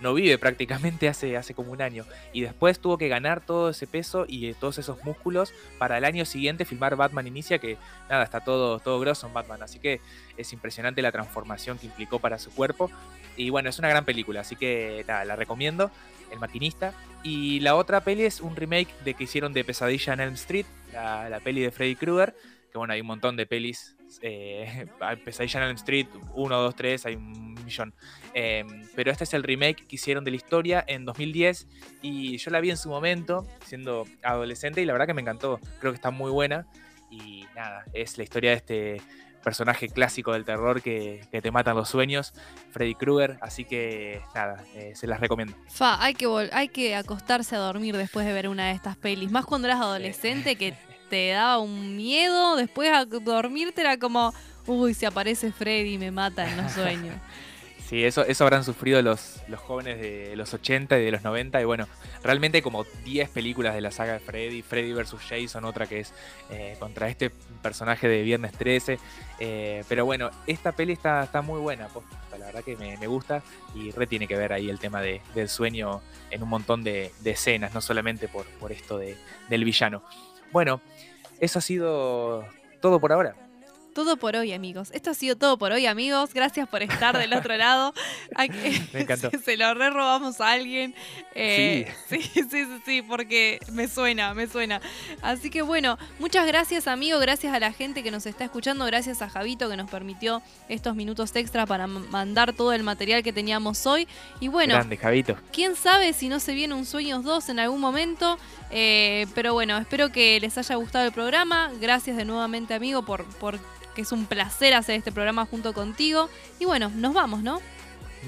no vive prácticamente hace, hace como un año. Y después tuvo que ganar todo ese peso y eh, todos esos músculos para el año siguiente filmar Batman Inicia, que nada, está todo, todo grosso en Batman. Así que es impresionante la transformación que implicó para su cuerpo. Y bueno, es una gran película, así que nada, la recomiendo. El maquinista. Y la otra peli es un remake de que hicieron de Pesadilla en Elm Street, la, la peli de Freddy Krueger. Que bueno, hay un montón de pelis. Eh, <laughs> Pesadilla en Elm Street 1, 2, 3, hay un millón. Eh, pero este es el remake que hicieron de la historia en 2010 y yo la vi en su momento, siendo adolescente, y la verdad que me encantó. Creo que está muy buena. Y nada, es la historia de este personaje clásico del terror que, que te matan los sueños, Freddy Krueger. Así que nada, eh, se las recomiendo. Fa, hay que, hay que acostarse a dormir después de ver una de estas pelis. Más cuando eras adolescente que <laughs> te daba un miedo. Después a dormirte era como, uy, si aparece Freddy me mata en los sueños. <laughs> Sí, eso, eso habrán sufrido los, los jóvenes de los 80 y de los 90. Y bueno, realmente como 10 películas de la saga de Freddy. Freddy vs. Jason, otra que es eh, contra este personaje de Viernes 13. Eh, pero bueno, esta peli está, está muy buena. posta, La verdad que me, me gusta y re tiene que ver ahí el tema de- del sueño en un montón de, de escenas, no solamente por, por esto de- del villano. Bueno, eso ha sido todo por ahora. Todo por hoy, amigos. Esto ha sido todo por hoy, amigos. Gracias por estar del otro lado. <laughs> Me encantó. <laughs> Se lo re robamos a alguien. Eh, sí. <laughs> sí, sí, sí, porque me suena, me suena. Así que bueno, muchas gracias, amigo. Gracias a la gente que nos está escuchando. Gracias a Javito que nos permitió estos minutos extra para mandar todo el material que teníamos hoy. Y bueno, Grande, Javito. quién sabe si no se viene un Sueños 2 en algún momento. Eh, pero bueno, espero que les haya gustado el programa. Gracias de nuevamente, amigo, por, por que es un placer hacer este programa junto contigo. Y bueno, nos vamos, ¿no?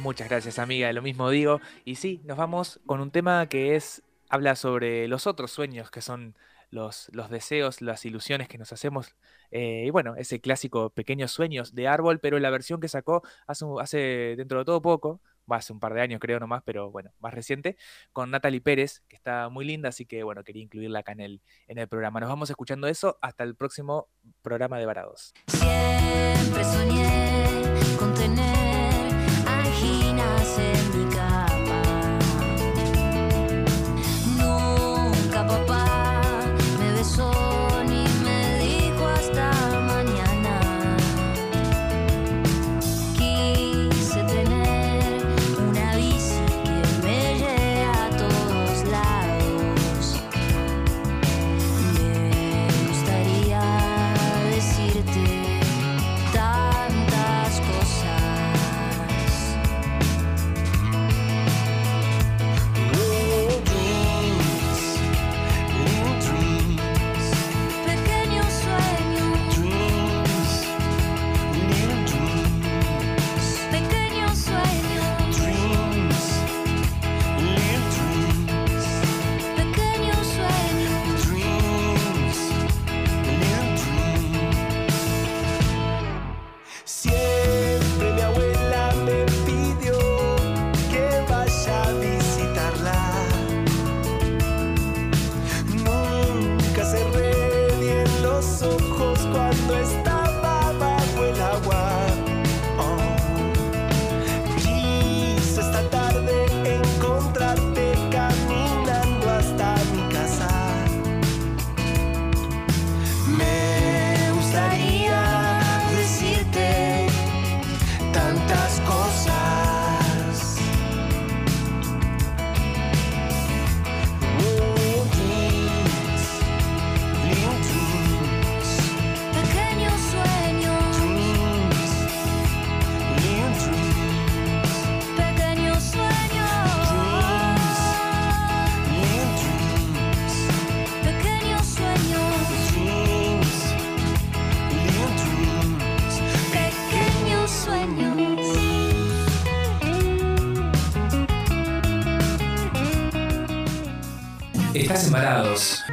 Muchas gracias, amiga. Lo mismo digo. Y sí, nos vamos con un tema que es. habla sobre los otros sueños que son los, los deseos, las ilusiones que nos hacemos. Eh, y bueno, ese clásico Pequeños Sueños de Árbol, pero la versión que sacó hace, dentro de todo poco, va hace un par de años creo nomás, pero bueno, más reciente, con Natalie Pérez, que está muy linda, así que bueno, quería incluirla acá en el, en el programa. Nos vamos escuchando eso hasta el próximo programa de Varados. Siempre soñé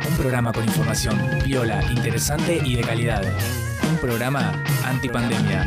Un programa con información viola, interesante y de calidad. Un programa. Antipandemia.